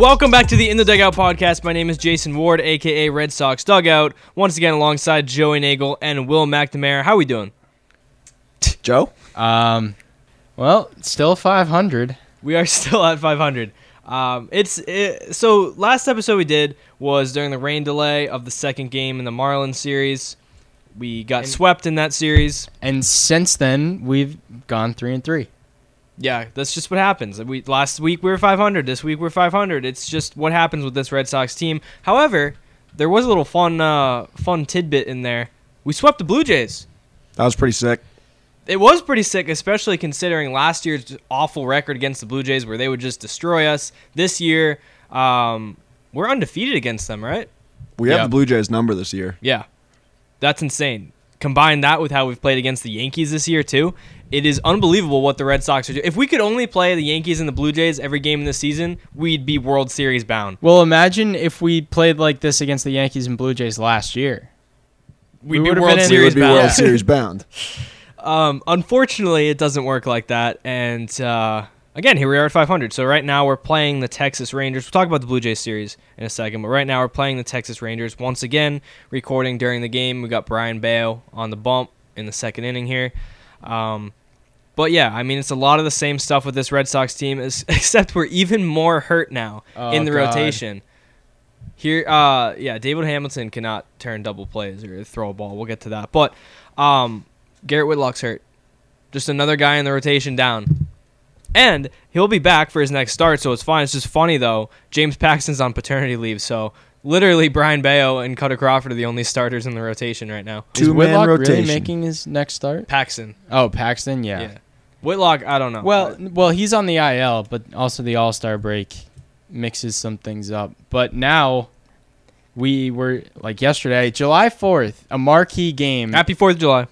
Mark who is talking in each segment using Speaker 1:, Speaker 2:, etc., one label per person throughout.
Speaker 1: Welcome back to the In the Dugout podcast. My name is Jason Ward, aka Red Sox Dugout. Once again, alongside Joey Nagel and Will McNamara. How are we doing?
Speaker 2: Joe?
Speaker 3: Um, well, still 500.
Speaker 1: We are still at 500. Um, it's it, so last episode we did was during the rain delay of the second game in the Marlins series. We got
Speaker 3: And-
Speaker 1: swept in that series.
Speaker 3: And since then, we've gone 3 and 3.
Speaker 1: Yeah, that's just what happens. We last week we were 500. This week we're 500. It's just what happens with this Red Sox team. However, there was a little fun uh, fun tidbit in there. We swept the Blue Jays.
Speaker 2: That was pretty sick.
Speaker 1: It was pretty sick, especially considering last year's awful record against the Blue Jays, where they would just destroy us. This year, um, we're undefeated against them, right?
Speaker 2: We have
Speaker 3: Yeah.
Speaker 2: the Blue Jays number this year.
Speaker 1: Yeah, that's insane. Combine that with how we've played against the Yankees this year too. It is unbelievable what the Red Sox are doing. If we could only play the Yankees and the Blue Jays every game in the season, we'd be World Series bound.
Speaker 3: Well, imagine if we played like this against the Yankees and Blue Jays last year.
Speaker 1: We'd
Speaker 3: We
Speaker 1: be World
Speaker 3: been in-
Speaker 2: We
Speaker 1: Series
Speaker 2: would be
Speaker 1: bound.
Speaker 2: World Series bound.
Speaker 1: Um, unfortunately, it doesn't work like that. And uh, again, here we are at 500. So right now we're playing the Texas Rangers. We'll talk about the Blue Jays series in a second, but right now we're playing the Texas Rangers once again. Recording during the game, we got Brayan Bello on the bump in the second inning here. Um, but yeah, I mean it's a lot of the same stuff with this Red Sox team, is, except we're even more hurt now
Speaker 3: Oh,
Speaker 1: in the
Speaker 3: God.
Speaker 1: rotation. Here, uh, yeah, David Hamilton cannot turn double plays or throw a ball. We'll get to that, but um, Garrett Whitlock's hurt. Just another guy in the rotation down. And he'll be back for his next start, so it's fine. It's just funny though. James Paxton's on paternity leave, so literally Brayan Bello and Kutter Crawford are the only starters in the rotation right now.
Speaker 3: Is
Speaker 2: Two-man
Speaker 3: Whitlock really making his next start?
Speaker 1: Paxton,
Speaker 3: Oh, Paxton, yeah.
Speaker 1: yeah. Whitlock, I don't know.
Speaker 3: Well, well, he's on the IL, but also the All Star break mixes some things up. But now we were like yesterday, July fourth, a marquee game
Speaker 1: happy Fourth of July.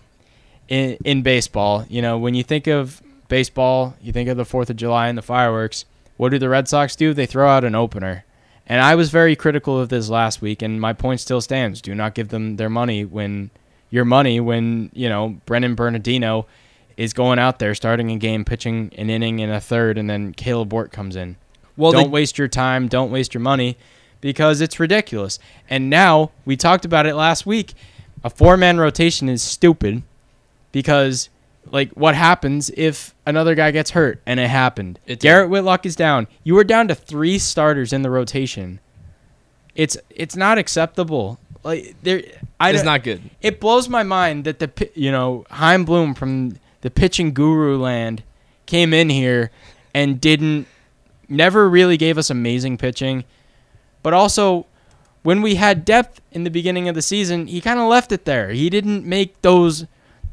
Speaker 3: in in baseball. You know, when you think of baseball, you think of the Fourth of July and the fireworks. What do the Red Sox do? They throw out an opener. And I was very critical of this last week, and my point still stands. Do not give them their money when your money when you know Brennan Bernardino is going out there starting a game, pitching an inning and a third, and then Kaleb Ort comes in.
Speaker 1: Well,
Speaker 3: don't
Speaker 1: they,
Speaker 3: waste your time. Don't waste your money because it's ridiculous. And now we talked about it last week. A four man rotation is stupid because, like, what happens if another guy gets hurt? And it happened.
Speaker 1: It.
Speaker 3: Garrett Whitlock is down. You were down to three starters in the rotation. It's it's not acceptable. Like there, I
Speaker 1: it's
Speaker 3: don't-
Speaker 1: good.
Speaker 3: it blows my mind that the you know Chaim Bloom from the pitching guru land came in here and didn't never really gave us amazing pitching, but also when we had depth in the beginning of the season, he kind of left it there. He didn't make those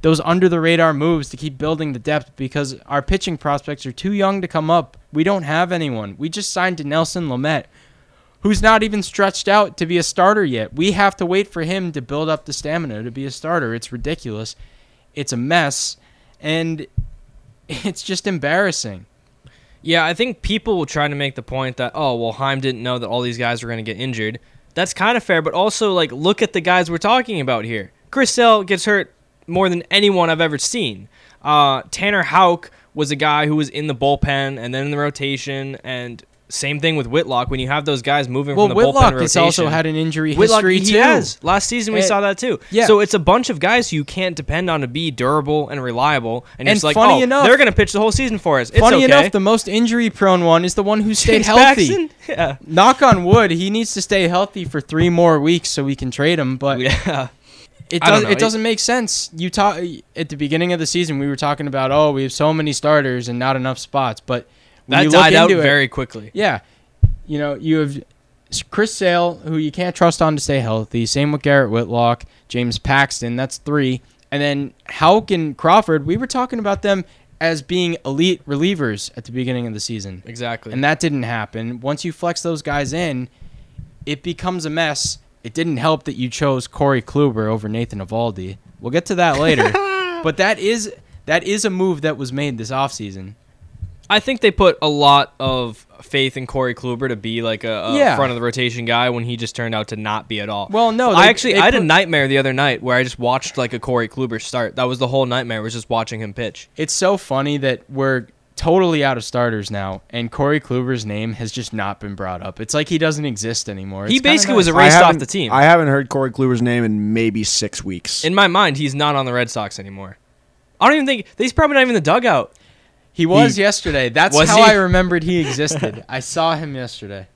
Speaker 3: those under the radar moves to keep building the depth because our pitching prospects are too young to come up. We don't have anyone. We just signed to Nelson Lamet who's not even stretched out to be a starter yet. We have to wait for him to build up the stamina to be a starter. It's ridiculous. It's a mess. And it's just embarrassing.
Speaker 1: Yeah, I think people will try to make the point that oh well, Chaim didn't know that all these guys were going to get injured. That's kind of fair, but also like look at the guys we're talking about here. Chris Sale gets hurt more than anyone I've ever seen. Uh, Tanner Houck was a guy who was in the bullpen and then in the rotation, and same thing with Whitlock. When you have those guys moving
Speaker 3: Well,
Speaker 1: from the bullpen
Speaker 3: Whitlock
Speaker 1: rotation,
Speaker 3: has also had an injury
Speaker 1: Whitlock,
Speaker 3: history
Speaker 1: he
Speaker 3: too.
Speaker 1: has. Last season we
Speaker 3: Eh,
Speaker 1: saw that too.
Speaker 3: yeah.
Speaker 1: So it's a bunch of guys who you can't depend on to be durable and reliable. And,
Speaker 3: And
Speaker 1: it's like,
Speaker 3: funny
Speaker 1: oh,
Speaker 3: enough-
Speaker 1: they're going to pitch the whole season for us. It's
Speaker 3: Funny
Speaker 1: okay.
Speaker 3: enough, the most injury prone one is the one who stayed
Speaker 1: James
Speaker 3: healthy.
Speaker 1: Yeah.
Speaker 3: Knock on wood, he needs to stay healthy for three more weeks so we can trade him. But
Speaker 1: Yeah.
Speaker 3: It does it doesn't make sense. You talk at the beginning of the season, we were talking about oh, we have so many starters and not enough spots, but when
Speaker 1: That died out
Speaker 3: it-
Speaker 1: very quickly.
Speaker 3: Yeah. You know, you have Chris Sale, who you can't trust on to stay healthy. Same with Garrett Whitlock, James Paxton. That's three. And then Houck and Crawford, we were talking about them as being elite relievers at the beginning of the season.
Speaker 1: Exactly.
Speaker 3: And that didn't happen. Once you flex those guys in, it becomes a mess. It didn't help that you chose Corey Kluber over Nathan Eovaldi. We'll get to that later. but that is that is a move that was made this offseason.
Speaker 1: I think they put a lot of faith in Corey Kluber to be like a, a
Speaker 3: Yeah.
Speaker 1: front of the rotation guy when he just turned out to not be at all.
Speaker 3: Well, no,
Speaker 1: I actually
Speaker 3: they
Speaker 1: I had a nightmare the other night where I just watched like a Corey Kluber start. That was the whole nightmare was just watching him pitch.
Speaker 3: It's so funny that we're totally out of starters now, and Corey Kluber's name has just not been brought up. It's like he doesn't exist anymore.
Speaker 1: He
Speaker 3: It's kinda
Speaker 1: basically was
Speaker 3: nice.
Speaker 1: erased off the team.
Speaker 2: I haven't heard Corey Kluber's name in maybe six weeks.
Speaker 1: In my mind, he's not on the Red Sox anymore. I don't even think he's probably not even in the dugout.
Speaker 3: He was
Speaker 2: He-
Speaker 3: yesterday. That's
Speaker 1: Was
Speaker 3: how
Speaker 1: he?
Speaker 3: I remembered he existed. I saw him yesterday.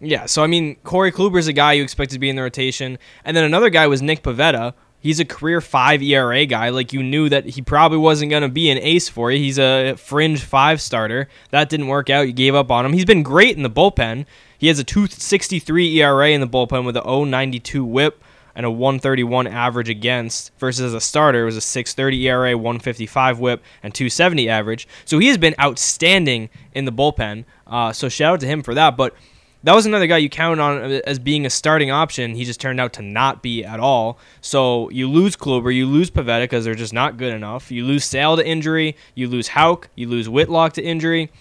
Speaker 1: Yeah, so I mean, Corey Kluber's a guy you expect to be in the rotation, and then another guy was Nick Pivetta. He's a career five ERA guy. Like you knew that he probably wasn't going to be an ace for you. He's a fringe five starter. That didn't work out. You gave up on him. He's been great in the bullpen. He has a 263 ERA in the bullpen with a 092 WHIP and a 131 average against. Versus a starter, it was a 630 ERA, 155 WHIP, and 270 average. So he has been outstanding in the bullpen. Uh, so shout out to him for that. But that was another guy you counted on as being a starting option. He just turned out to not be at all. So you lose Kluber, you lose Pivetta because they're just not good enough. You lose Sale to injury, you lose Houck, you lose Whitlock to injury.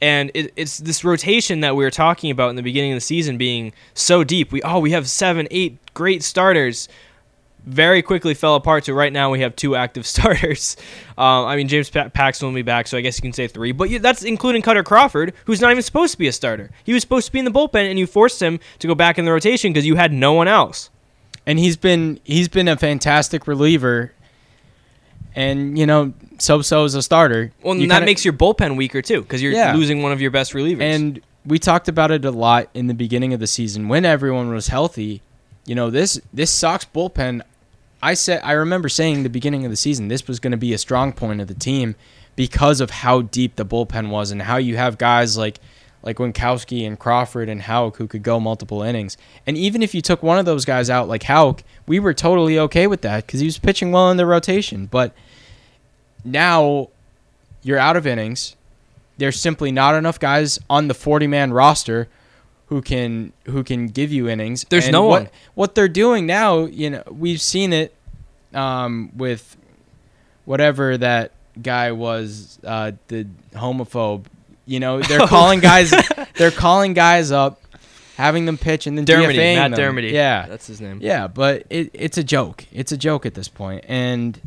Speaker 1: And it, it's this rotation that we were talking about in the beginning of the season being so deep. We oh we have seven, eight great starters. Very quickly fell apart So right now we have two active starters. Um, I mean James pa- Paxton will be back, so I guess you can say three. But you, that's including Kutter Crawford, who's not even supposed to be a starter. He was supposed to be in the bullpen, and you forced him to go back in the rotation because you had no one else.
Speaker 3: and he's been he's been a fantastic reliever. And you know, So so is a starter.
Speaker 1: Well,
Speaker 3: You
Speaker 1: and that
Speaker 3: kinda-
Speaker 1: makes your bullpen weaker too because you're
Speaker 3: Yeah.
Speaker 1: losing one of your best relievers.
Speaker 3: And we talked about it a lot in the beginning of the season when everyone was healthy. You know, this this Sox bullpen, I said I remember saying the beginning of the season this was going to be a strong point of the team because of how deep the bullpen was and how you have guys like like Winckowski and Crawford and Houck who could go multiple innings. And even if you took one of those guys out like Houck, we were totally okay with that because he was pitching well in the rotation. But now you're out of innings. There's simply not enough guys on the 40 man roster who can who can give you innings.
Speaker 1: There's
Speaker 3: And
Speaker 1: no
Speaker 3: what,
Speaker 1: one.
Speaker 3: What they're doing now, you know, we've seen it um, with whatever that guy was, uh, the homophobe. You know, they're calling guys. They're calling guys up, having them pitch, and then
Speaker 1: Dermody,
Speaker 3: DFAing
Speaker 1: Matt
Speaker 3: them.
Speaker 1: Dermody.
Speaker 3: Yeah,
Speaker 1: that's his name.
Speaker 3: yeah, but it, it's a joke. It's a joke at this point. point, and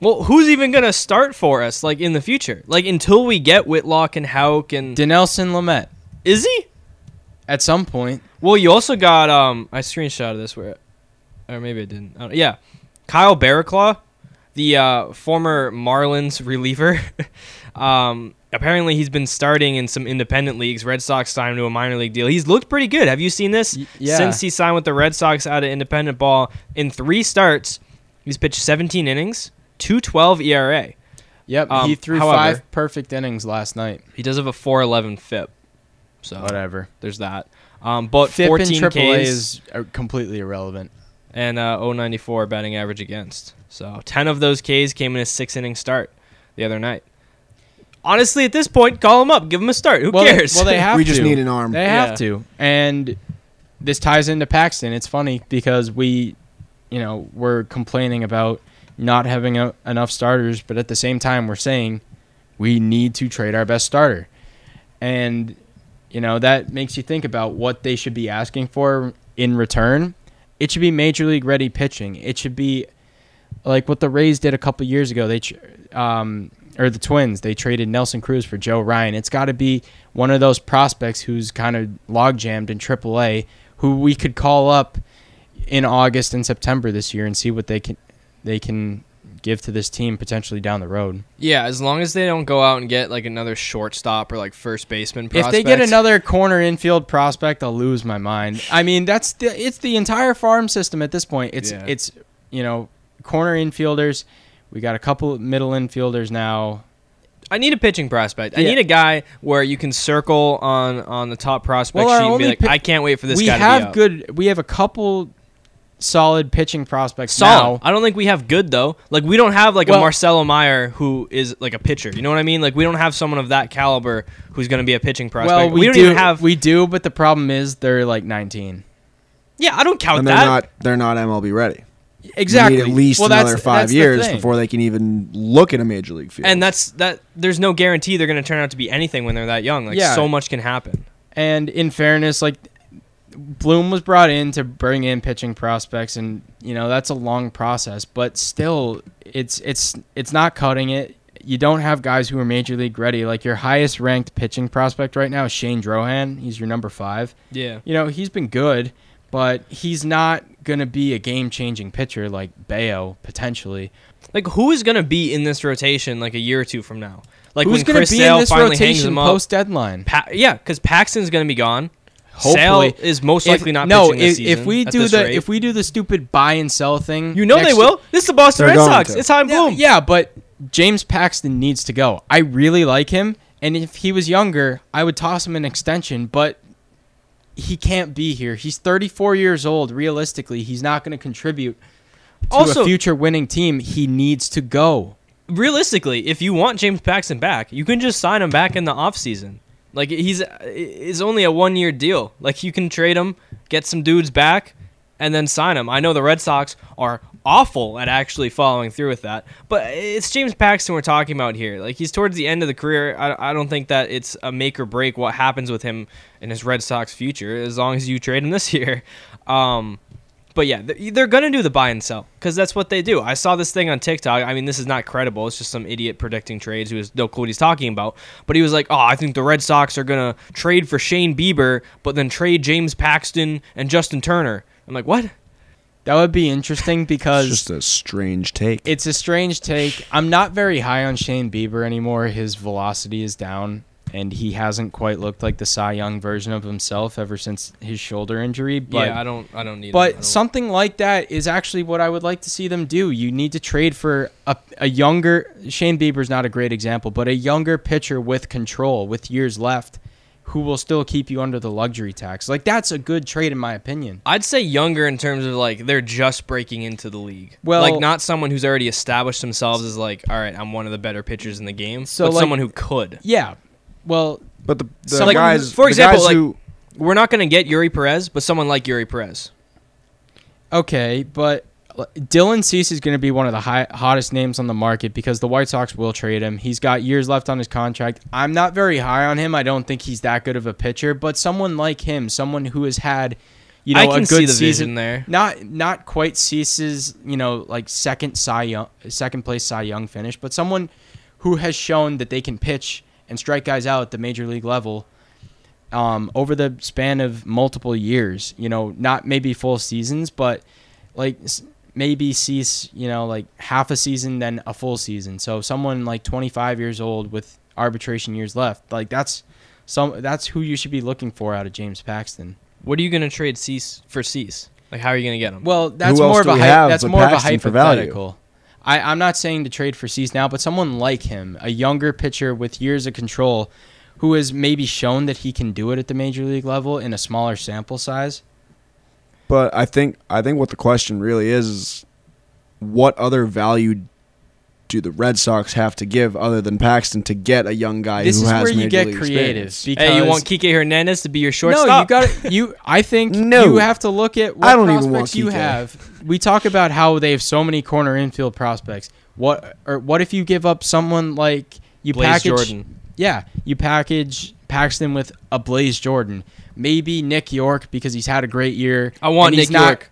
Speaker 1: Well, who's even gonna start for us like in the future? Like until we get Whitlock and Houck and
Speaker 3: Dinelson Lamet
Speaker 1: is he?
Speaker 3: At some point.
Speaker 1: Well, you also got um I screenshotted of this where or maybe I didn't. I don't- yeah. Kyle Barraclough, the uh, former Marlins reliever. um apparently he's been starting in some independent leagues. Red Sox signed him to a minor league deal. He's looked pretty good. Have you seen this?
Speaker 3: Y- yeah.
Speaker 1: Since he signed with the Red Sox out of independent ball in 3 starts, he's pitched 17 innings, 212 ERA.
Speaker 3: Yep,
Speaker 1: Um,
Speaker 3: he threw
Speaker 1: however-
Speaker 3: five perfect innings last night.
Speaker 1: He does have a 411 FIP. So
Speaker 3: Whatever.
Speaker 1: there's that. Um, but
Speaker 3: FIP
Speaker 1: 14
Speaker 3: in AAA
Speaker 1: Ks
Speaker 3: is uh, completely irrelevant.
Speaker 1: and uh, 094 batting average against. So 10 of those Ks came in a six inning start the other night. Honestly, at this point, call him up, give him a start. Who
Speaker 3: well,
Speaker 1: cares?
Speaker 3: They, well, they have
Speaker 2: we
Speaker 3: to.
Speaker 2: just need an arm.
Speaker 3: They
Speaker 1: Yeah.
Speaker 3: have to. And this ties into Paxton. It's funny because we, you know, we're complaining about not having a, enough starters, but at the same time, we're saying we need to trade our best starter. And, you know, that makes you think about what they should be asking for in return. It should be major league ready pitching. It should be like what the Rays did a couple years ago. They, um, or the Twins, they traded Nelson Cruz for Joe Ryan. It's got to be one of those prospects who's kind of log jammed in AAA, who we could call up in August and September this year and see what they can they can give to this team potentially down the road.
Speaker 1: yeah, as long as they don't go out and get like another shortstop or like first baseman
Speaker 3: If they get another corner infield prospect, I'll lose my mind. I mean, that's the it's the entire farm system at this point. It's
Speaker 1: Yeah.
Speaker 3: it's you know corner infielders. We got a couple middle infielders now.
Speaker 1: I need a pitching prospect. I
Speaker 3: Yeah.
Speaker 1: need a guy where you can circle on on the top prospect
Speaker 3: Well,
Speaker 1: sheet and be like,
Speaker 3: pi-
Speaker 1: I can't wait for this
Speaker 3: we have good. We have a couple solid pitching prospects
Speaker 1: Solid.
Speaker 3: now.
Speaker 1: I don't think we have good though. Like we don't have like a Marcelo Mayer who is like a pitcher. You know what I mean? Like we don't have someone of that caliber who's going to be a pitching prospect.
Speaker 3: Well, we,
Speaker 1: don't
Speaker 3: do
Speaker 1: even have.
Speaker 3: we do, but the problem is they're like 19.
Speaker 1: yeah, I don't count
Speaker 2: and they're
Speaker 1: that.
Speaker 2: not they're not MLB ready.
Speaker 3: Exactly.
Speaker 2: They need at least
Speaker 3: well,
Speaker 2: another
Speaker 3: that's,
Speaker 2: five
Speaker 3: that's
Speaker 2: years
Speaker 3: thing.
Speaker 2: before they can even look at a major league field.
Speaker 1: and that's that. There's no guarantee they're going to turn out to be anything when they're that young. Like
Speaker 3: Yeah.
Speaker 1: so much can happen.
Speaker 3: And in fairness, like Bloom was brought in to bring in pitching prospects, and you know that's a long process. But still, it's it's it's not cutting it. you don't have guys who are major league ready. Like your highest ranked pitching prospect right now is Shane Drohan. He's your number five.
Speaker 1: Yeah.
Speaker 3: You know, he's been good, but he's not going to be a game changing pitcher like Bello, potentially.
Speaker 1: Like who is gonna be in this rotation like a year or two from now? Like
Speaker 3: Who's
Speaker 1: when
Speaker 3: going
Speaker 1: Chris
Speaker 3: to be
Speaker 1: Sale
Speaker 3: in this rotation post deadline?
Speaker 1: Pa- yeah, because Paxton's gonna be gone.
Speaker 3: Hopefully.
Speaker 1: Sale is most
Speaker 3: If-
Speaker 1: likely not
Speaker 3: no,
Speaker 1: pitching this
Speaker 3: if,
Speaker 1: season.
Speaker 3: if we do the
Speaker 1: rate.
Speaker 3: if we do the stupid buy and sell thing,
Speaker 1: you know they will. This is the Boston Red Sox.
Speaker 2: to.
Speaker 1: It's Chaim
Speaker 3: Yeah,
Speaker 1: Bloom.
Speaker 3: yeah, but James Paxton needs to go. I really like him, and if he was younger, I would toss him an extension. But he can't be here. He's 34 years old. Realistically, he's not going to contribute to
Speaker 1: Also-
Speaker 3: a future winning team. He needs to go.
Speaker 1: realistically, if you want James Paxton back, you can just sign him back in the offseason. Like he's is only a one year deal. Like you can trade him, get some dudes back, and then sign him. I know the Red Sox are awful at actually following through with that, but it's James Paxton we're talking about here. Like he's towards the end of the career. I, I don't think that it's a make or break what happens with him in his Red Sox future as long as you trade him this year. Um, but yeah, they're gonna do the buy and sell because that's what they do. I saw this thing on TikTok. I mean, this is not credible. It's just some idiot predicting trades who has no clue what he's talking about. But he was like, "Oh, I think the Red Sox are gonna trade for Shane Bieber, but then trade James Paxton and Justin Turner." I'm like, "What?"
Speaker 3: That would be interesting because
Speaker 2: It's
Speaker 3: because
Speaker 2: just a strange take.
Speaker 3: It's a strange take. I'm not very high on Shane Bieber anymore. His velocity is down, and he hasn't quite looked like the Cy Young version of himself ever since his shoulder injury. But,
Speaker 1: yeah, I don't. I don't need.
Speaker 3: But
Speaker 1: don't-
Speaker 3: something like that is actually what I would like to see them do. You need to trade for a, a younger Shane Bieber's not a great example, but a younger pitcher with control, with years left, who will still keep you under the luxury tax. Like that's a good trade in my opinion.
Speaker 1: I'd say younger in terms of like they're just breaking into the league.
Speaker 3: Well-
Speaker 1: like not someone who's already established themselves as like, all right, I'm one of the better pitchers in the game.
Speaker 3: So,
Speaker 1: but
Speaker 3: like-
Speaker 1: someone who could.
Speaker 3: Yeah. Well,
Speaker 2: but the, the
Speaker 3: So, like,
Speaker 2: guys,
Speaker 1: for example,
Speaker 2: guys
Speaker 1: like-
Speaker 2: who,
Speaker 1: We're not gonna get Eury Perez, but someone like Eury Perez.
Speaker 3: Okay, but Dylan Cease is going to be one of the high, hottest names on the market because the White Sox will trade him. He's got years left on his contract. I'm not very high on him. I don't think he's that good of a pitcher, but someone like him, someone who has had, you know,
Speaker 1: I can
Speaker 3: a good
Speaker 1: see the
Speaker 3: season
Speaker 1: there.
Speaker 3: Not not quite Cease's, you know, like second Cy Young, second place Cy Young finish, but someone who has shown that they can pitch and strike guys out at the major league level um, over the span of multiple years. You know, not maybe full seasons, but like maybe cease, you know, like half a season, then a full season. So someone like 25 years old with arbitration years left, like that's some that's who you should be looking for out of James Paxton.
Speaker 1: What are you gonna trade Cease for Cease? Like, how are you gonna get him?
Speaker 3: Well, that's more of a
Speaker 2: we
Speaker 3: hy- that's
Speaker 2: but
Speaker 3: more of a
Speaker 2: Paxton for value?
Speaker 3: hypothetical. I, I'm not saying to trade for Cease now, but someone like him, a younger pitcher with years of control, who has maybe shown that he can do it at the major league level in a smaller sample size.
Speaker 2: But I think I think what the question really is is what other value do the Red Sox have to give other than Paxton to get a young guy
Speaker 3: This
Speaker 2: who
Speaker 3: is
Speaker 2: has major league This is
Speaker 3: where you get creative.
Speaker 2: experience?
Speaker 3: Because
Speaker 1: hey, you want Kike Hernandez to be your shortstop?
Speaker 3: no,
Speaker 1: shortstop?
Speaker 3: you got you. I think
Speaker 2: No.
Speaker 3: you have to look at what
Speaker 2: I don't even
Speaker 3: prospects
Speaker 2: want
Speaker 3: you
Speaker 2: Kike.
Speaker 3: have. We talk about how they have so many corner infield prospects. What or what if you give up someone like you
Speaker 1: Blaze
Speaker 3: package?
Speaker 1: Jordan.
Speaker 3: Yeah, you package Paxton with a Blaze Jordan, maybe Nick Yorke because he's had a great year.
Speaker 1: I want Nick
Speaker 3: not-
Speaker 1: Yorke.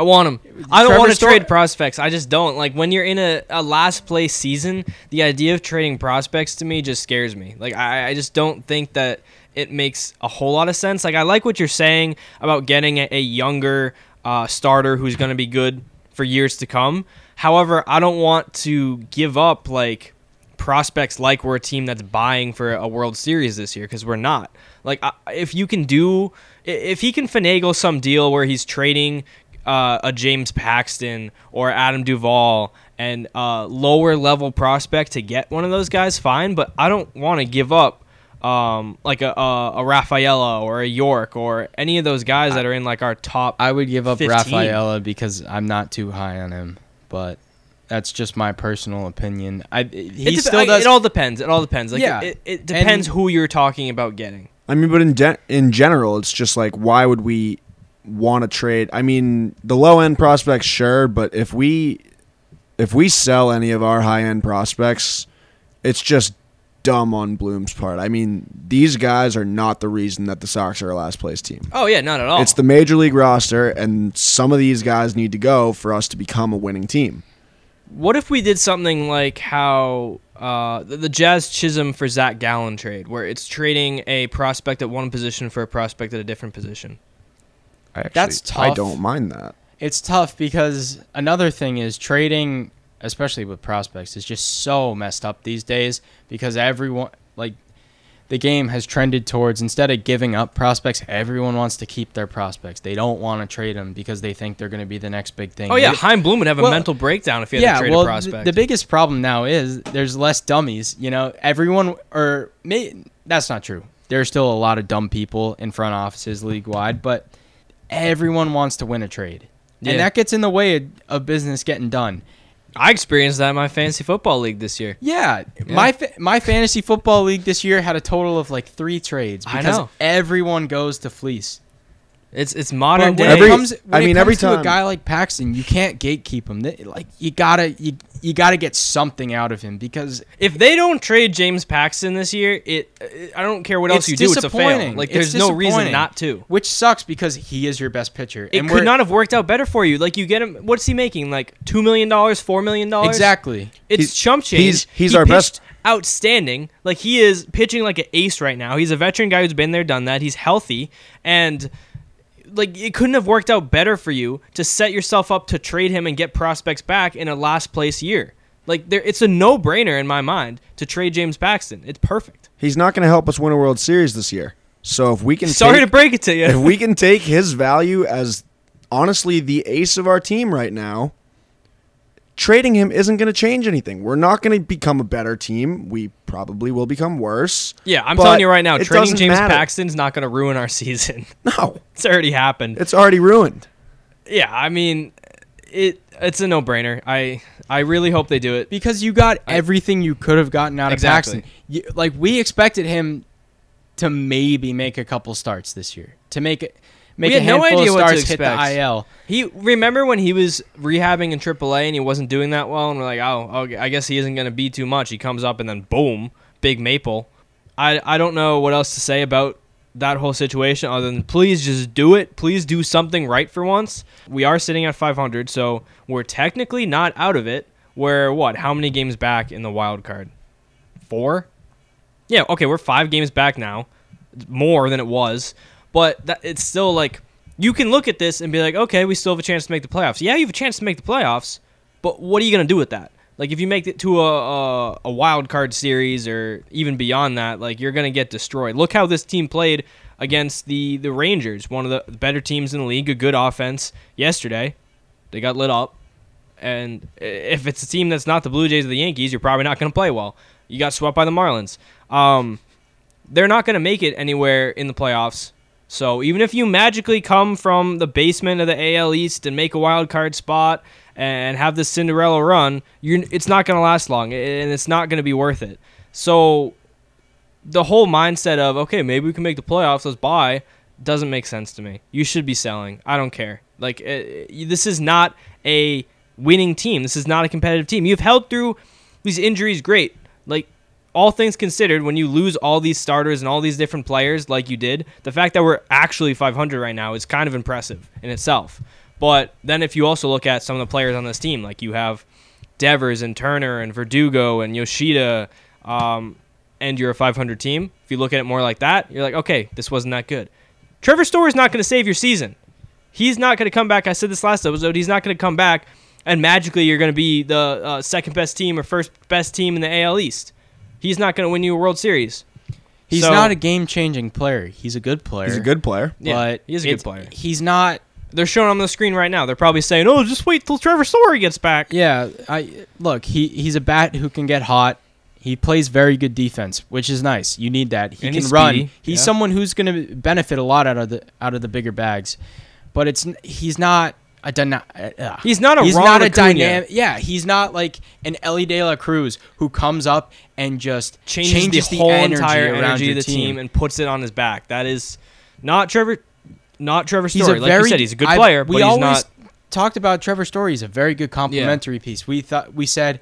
Speaker 1: I want him. I don't
Speaker 3: Trevor
Speaker 1: want to trade prospects. I just don't. Like when you're in a, a last place season, the idea of trading prospects to me just scares me. Like I, I just don't think that it makes a whole lot of sense. Like I like what you're saying about getting a, a younger uh, starter who's going to be good for years to come. However, I don't want to give up like prospects like we're a team that's buying for a World Series this year because we're not. Like I, if you can do, if he can finagle some deal where he's trading uh, a James Paxton or Adam Duvall and uh, lower level prospect to get one of those guys, fine. But I don't want to give up. Um, like a, a a Rafaela or a Yorke or any of those guys that are in like our top.
Speaker 3: I would give up
Speaker 1: 15.
Speaker 3: Rafaela because I'm not too high on him, but that's just my personal opinion. I he
Speaker 1: it, dep-
Speaker 3: still
Speaker 1: I-
Speaker 3: does.
Speaker 1: it all depends. It all depends. Like
Speaker 3: Yeah.
Speaker 1: it, it depends who you're talking about getting.
Speaker 2: I mean, but in de- in general, it's just like why would we want to trade? I mean, the low end prospects, sure, but if we if we sell any of our high end prospects, it's just dumb on Bloom's part. I mean, these guys are not the reason that the Sox are a last place team.
Speaker 1: Oh yeah, not at all.
Speaker 2: It's the major league roster, and some of these guys need to go for us to become a winning team.
Speaker 1: What if we did something like how uh, the, the Jazz Chisholm for Zach Gallen trade, where it's trading a prospect at one position for a prospect at a different position.
Speaker 2: I actually,
Speaker 3: That's
Speaker 2: I don't mind that.
Speaker 3: It's tough because another thing is trading, especially with prospects, is just so messed up these days because everyone like the game has trended towards instead of giving up prospects, everyone wants to keep their prospects. They don't want to trade them because they think they're going to be the next big thing.
Speaker 1: Oh yeah,
Speaker 3: They-
Speaker 1: Chaim Bloom would have a
Speaker 3: Well,
Speaker 1: mental breakdown if he had to trade
Speaker 3: well,
Speaker 1: a
Speaker 3: th-
Speaker 1: prospect.
Speaker 3: the biggest problem now is there's less dummies. You know, everyone or may, that's not true. There's still a lot of dumb people in front offices league wide, but everyone wants to win a trade,
Speaker 1: Yeah.
Speaker 3: and that gets in the way of, of business getting done.
Speaker 1: I experienced that in my fantasy football league this year.
Speaker 3: Yeah, my fa- my fantasy football league this year had a total of like three trades
Speaker 1: I
Speaker 3: because
Speaker 1: know.
Speaker 3: everyone goes to fleece.
Speaker 1: It's it's modern
Speaker 3: when
Speaker 1: day.
Speaker 3: it
Speaker 2: Every-
Speaker 3: comes,
Speaker 2: I mean, every
Speaker 3: time a guy like Paxton, you can't gatekeep him. Th- Like you gotta you you gotta get something out of him because
Speaker 1: if they don't trade James Paxton this year, it uh, I don't care what else you do, it's a fail.
Speaker 3: disappointing.
Speaker 1: Like there's no reason not to.
Speaker 3: which sucks because he is your best pitcher.
Speaker 1: It
Speaker 3: and
Speaker 1: could not have worked out better for you. Like you get him. What's he making? Like two million dollars, four million dollars?
Speaker 3: exactly.
Speaker 1: It's
Speaker 2: He's-
Speaker 1: chump change.
Speaker 2: he's- he's
Speaker 1: He
Speaker 2: our best-
Speaker 1: Outstanding. Like he is pitching like an ace right now. He's a veteran guy who's been there, done that. He's healthy, and like it couldn't have worked out better for you to set yourself up to trade him and get prospects back in a last place year. Like there, it's a no brainer in my mind to trade James Paxton. It's perfect.
Speaker 2: He's not going to help us win a World Series this year. So if we can
Speaker 1: Sorry
Speaker 2: take,
Speaker 1: to break it to you, if
Speaker 2: we can take his value as honestly the ace of our team right now, trading him isn't going to change anything. We're not going to become a better team. We probably will become worse.
Speaker 1: yeah, I'm telling you right now, trading James
Speaker 2: matter.
Speaker 1: Paxton's not going to ruin our season.
Speaker 2: No,
Speaker 1: it's already happened.
Speaker 2: it's already ruined.
Speaker 1: Yeah, I mean, it it's a no brainer. I I really hope they do it.
Speaker 3: because you got everything you could have gotten out
Speaker 1: Exactly.
Speaker 3: of Paxton. You, like we expected him to maybe make a couple starts this year, to make it make
Speaker 1: We
Speaker 3: a
Speaker 1: had no idea
Speaker 3: of
Speaker 1: what to
Speaker 3: hit the
Speaker 1: expect.
Speaker 3: IL.
Speaker 1: He remember when he was rehabbing in AAA and he wasn't doing that well, and we're like, oh, okay, I guess he isn't going to be too much. He comes up and then boom, big maple. I I don't know what else to say about that whole situation other than please just do it. Please do something right for once. We are sitting at 500, so we're technically not out of it. We're what? How many games back in the wild card? Four. Yeah, okay, we're five games back now, more than it was, but that, it's still like you can look at this and be like, okay, we still have a chance to make the playoffs. Yeah, you have a chance to make the playoffs, but what are you gonna do with that? Like, if you make it to a, a a wild card series or even beyond that, like you're gonna get destroyed. Look how this team played against the the Rangers, one of the better teams in the league, a good offense yesterday. They got lit up. And if it's a team that's not the Blue Jays or the Yankees, you're probably not going to play well. You got swept by the Marlins. Um, they're not going to make it anywhere in the playoffs. So even if you magically come from the basement of the AL East and make a wild card spot and have this Cinderella run, it's not going to last long and it's not going to be worth it. So the whole mindset of okay, maybe we can make the playoffs, let's buy, doesn't make sense to me. You should be selling. I don't care. Like uh, this is not a winning team. This is not a competitive team. You've held through these injuries great. Like all things considered, when you lose all these starters and all these different players like you did, the fact that we're actually 500 right now is kind of impressive in itself. But then if you also look at some of the players on this team, like you have Devers and Turner and Verdugo and Yoshida, um, and you're a 500 team, if you look at it more like that, you're like, okay, this wasn't that good. Trevor Story's not going to save your season. He's not going to come back. I said this last episode. He's not going to come back and magically you're going to be the uh, second best team or first best team in the AL East. He's not going to win you a World Series.
Speaker 3: He's
Speaker 1: So-
Speaker 3: not a game changing player. He's a good player.
Speaker 2: He's a good player.
Speaker 1: Yeah,
Speaker 3: but
Speaker 1: he is a good
Speaker 3: it's-
Speaker 1: player.
Speaker 3: He's not.
Speaker 1: They're showing on the screen right now. They're probably saying, "Oh, just wait till Trevor Story gets back."
Speaker 3: Yeah, I look. He he's a bat who can get hot. He plays very good defense, which is nice. You need that. He
Speaker 1: And
Speaker 3: can
Speaker 1: he's
Speaker 3: run.
Speaker 1: speedy,
Speaker 3: He's
Speaker 1: yeah.
Speaker 3: someone who's going to benefit a lot out of the out of the bigger bags. But it's n- he's not a dyna- uh,
Speaker 1: He's not a
Speaker 3: he's not a dynamic. Yeah, he's not like an Elly De La Cruz who comes up and just
Speaker 1: changes,
Speaker 3: changes,
Speaker 1: the whole
Speaker 3: energy
Speaker 1: entire energy of the team.
Speaker 3: team.
Speaker 1: and puts it on his back. That is not Trevor. Not Trevor
Speaker 3: He's
Speaker 1: Story.
Speaker 3: a
Speaker 1: like
Speaker 3: very.
Speaker 1: you said, he's a good
Speaker 3: I-
Speaker 1: player,
Speaker 3: we
Speaker 1: but he's
Speaker 3: always
Speaker 1: not.
Speaker 3: talked about Trevor Story. He's a very good complementary piece. We thought we said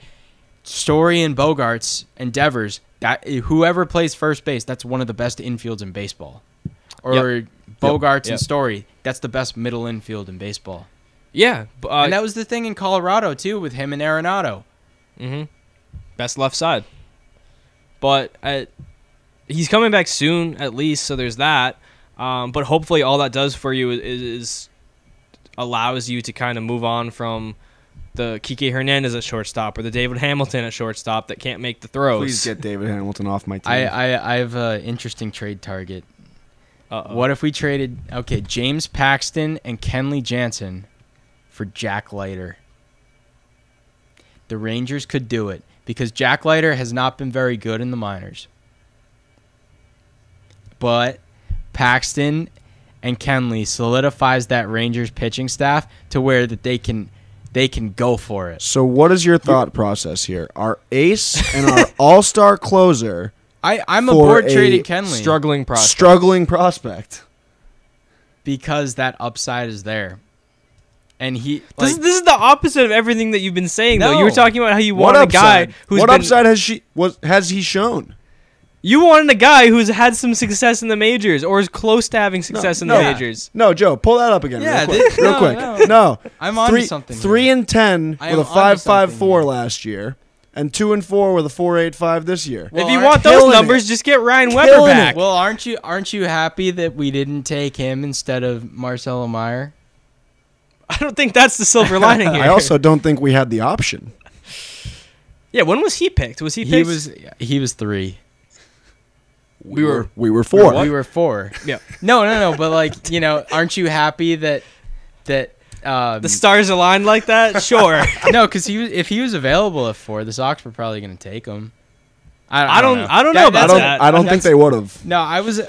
Speaker 3: Story and Bogaerts and Devers. That whoever plays first base, that's one of the best infields in baseball. Or Bogaerts
Speaker 1: Yep.
Speaker 3: and Story, that's the best middle infield in baseball.
Speaker 1: Yeah, uh,
Speaker 3: and that was the thing in Colorado too with him and Arenado.
Speaker 1: Mm-hmm. best left side. but uh, he's coming back soon at least, so there's that. Um, but hopefully, all that does for you is, is allows you to kind of move on from the Kike Hernandez at shortstop or the David Hamilton at shortstop that can't make the throws.
Speaker 2: Please get David Hamilton off my team.
Speaker 3: I, I I have an interesting trade target.
Speaker 1: Uh-oh.
Speaker 3: What if we traded okay James Paxton and Kenley Jansen for Jack Leiter? The Rangers could do it because Jack Leiter has not been very good in the minors. But Paxton and Kenley solidifies that Rangers pitching staff to where that they can they can go for it.
Speaker 2: so what is your thought process here? Our ace and our all-star closer
Speaker 3: I I'm
Speaker 2: For
Speaker 3: aboard
Speaker 2: a
Speaker 3: trading Kenley
Speaker 1: struggling prospect.
Speaker 2: struggling prospect.
Speaker 3: because that upside is there. And he
Speaker 1: This,
Speaker 3: like,
Speaker 1: this is the opposite of everything that you've been saying, though. You were talking about how you wanted a guy who's
Speaker 2: what
Speaker 1: been,
Speaker 2: upside has she was has he shown?
Speaker 1: You wanted a guy who's had some success in the majors or is close to having success in
Speaker 2: no.
Speaker 1: the majors.
Speaker 2: No, Joe, pull that up again.
Speaker 3: Yeah,
Speaker 2: real quick.
Speaker 3: this-
Speaker 2: real
Speaker 3: no,
Speaker 2: quick.
Speaker 3: no.
Speaker 2: No,
Speaker 3: I'm onto
Speaker 2: three,
Speaker 3: something here.
Speaker 2: Three and ten
Speaker 3: I
Speaker 2: with
Speaker 3: am
Speaker 2: a
Speaker 3: onto
Speaker 2: five five
Speaker 3: something
Speaker 2: four
Speaker 3: here.
Speaker 2: last year, and two and four with a four eight five this year.
Speaker 3: Well,
Speaker 1: if you want those numbers,
Speaker 2: it.
Speaker 1: just get Ryan Weber
Speaker 2: Killing it.
Speaker 1: back.
Speaker 3: well, aren't you aren't you happy that we didn't take him instead of Marcelo Mayer?
Speaker 1: I don't think that's the silver lining here.
Speaker 2: I also don't think we had the option.
Speaker 1: yeah. When was he picked? Was he picked?
Speaker 3: He was he was three.
Speaker 1: We were.
Speaker 2: we were four.
Speaker 3: We were four.
Speaker 1: Yeah.
Speaker 3: No, no, no. But like you know, aren't you happy that that um,
Speaker 1: The stars aligned like that. Sure.
Speaker 3: no? Because he was, if he was available at four, the Sox were probably going to take him. I,
Speaker 1: I don't.
Speaker 3: know.
Speaker 1: I don't know
Speaker 2: I
Speaker 1: about
Speaker 3: that's
Speaker 2: don't.
Speaker 1: that.
Speaker 2: I don't think they would have.
Speaker 3: No, I was.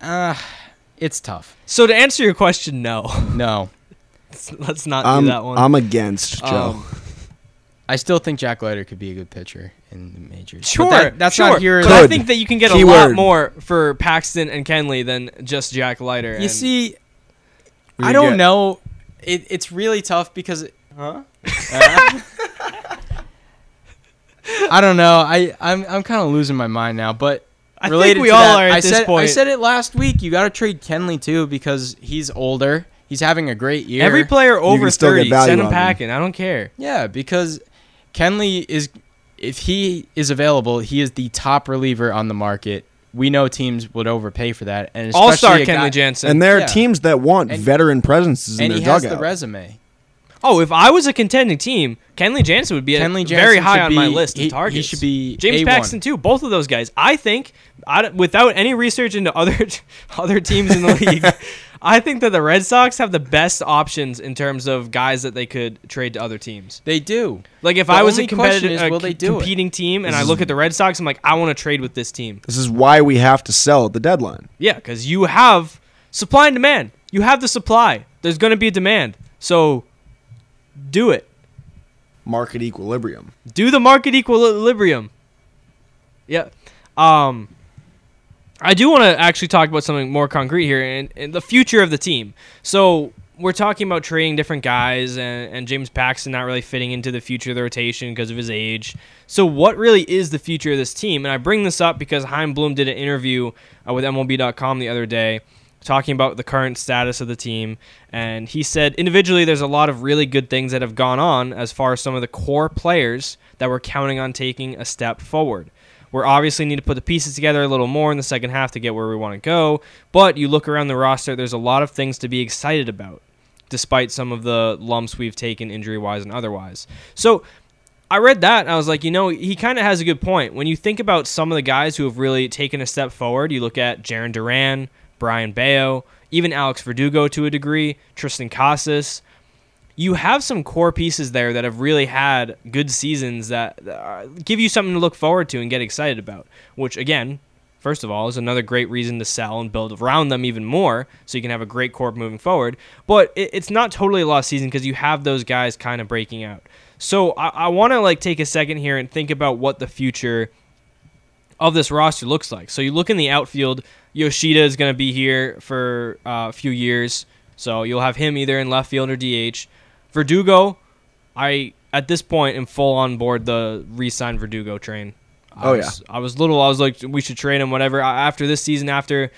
Speaker 3: Uh, it's tough.
Speaker 1: So to answer your question, no.
Speaker 3: No,
Speaker 1: Let's not
Speaker 2: I'm.
Speaker 1: do that one.
Speaker 2: I'm against Joe.
Speaker 1: Um,
Speaker 3: I still think Jack Leiter could be a good pitcher in the majors. But
Speaker 1: Sure,
Speaker 3: that- that's
Speaker 1: sure.
Speaker 3: not here.
Speaker 1: But I think that you can get a lot more for Paxton and Kenley than just Jack Leiter.
Speaker 3: You see,
Speaker 2: We
Speaker 3: I don't
Speaker 2: get-
Speaker 3: know. It, it's really tough because. Huh? I don't know. I I'm I'm kind of losing my mind now, but
Speaker 1: I
Speaker 3: related
Speaker 1: think we all
Speaker 3: that,
Speaker 1: are at
Speaker 3: I
Speaker 1: this
Speaker 3: said,
Speaker 1: point.
Speaker 3: I said it last week. You got to trade Kenley too because he's older. He's having a great year.
Speaker 1: Every player over
Speaker 2: still
Speaker 1: thirty, send him
Speaker 2: on him.
Speaker 1: packing. I don't care.
Speaker 3: Yeah, because Kenley is if he is available, he is the top reliever on the market. We know teams would overpay for that, and
Speaker 1: All star
Speaker 3: especially guy-
Speaker 1: Kenley Jansen.
Speaker 2: And there are
Speaker 3: Yeah.
Speaker 2: teams that want
Speaker 3: And-
Speaker 2: veteran presences in
Speaker 3: and
Speaker 2: their
Speaker 3: he has
Speaker 2: dugout.
Speaker 3: the resume.
Speaker 1: oh, if I was a contending team, Kenley Jansen would be
Speaker 3: Kenley
Speaker 1: a
Speaker 3: Jansen
Speaker 1: very high
Speaker 3: should
Speaker 1: on my list
Speaker 3: he,
Speaker 1: of targets.
Speaker 3: He should be
Speaker 1: James
Speaker 3: A1.
Speaker 1: Paxton too. Both of those guys. I think, I without any research into other other teams in the league, I think that the Red Sox have the best options in terms of guys that they could trade to other teams.
Speaker 3: They do.
Speaker 1: Like if
Speaker 3: The
Speaker 1: I was a competitive,
Speaker 3: is,
Speaker 1: a
Speaker 3: will they do it?
Speaker 1: competing team, and
Speaker 2: This
Speaker 1: I
Speaker 2: is-
Speaker 1: look at the Red Sox, I'm like, I want to trade with this team.
Speaker 2: This is why we have to sell at the deadline.
Speaker 1: Yeah, because you have supply and demand. You have the supply. There's going to be a demand. So do it.
Speaker 2: Market equilibrium.
Speaker 1: Do the market equilibrium. Yeah. Um, I do want to actually talk about something more concrete here and, and the future of the team. So we're talking about trading different guys and, and James Paxton not really fitting into the future of the rotation because of his age. So what really is the future of this team? And I bring this up because Chaim Bloom did an interview uh, with MLB.com the other day talking about the current status of the team. And he said individually, there's a lot of really good things that have gone on as far as some of the core players that we're counting on taking a step forward. We obviously need to put the pieces together a little more in the second half to get where we want to go. But you look around the roster, there's a lot of things to be excited about, despite some of the lumps we've taken injury wise and otherwise. So I read that and I was like, you know, he kind of has a good point. When you think about some of the guys who have really taken a step forward, you look at Jarren Duran, Brayan Bello, even Alex Verdugo to a degree, Triston Casas. You have some core pieces there that have really had good seasons that uh, give you something to look forward to and get excited about. Which, again, first of all, is another great reason to sell and build around them even more so you can have a great core moving forward. But it, it's not totally a lost season because you have those guys kind of breaking out. So I, I want to like take a second here and think about what the future of this roster looks like. So you look in the outfield, Yoshida is going to be here for uh, a few years. So you'll have him either in left field or DH. Verdugo, I at this point am full on board the re-sign Verdugo train. I
Speaker 2: Oh,
Speaker 1: was, I was little. I was like, we should trade him. Whatever. After this season, after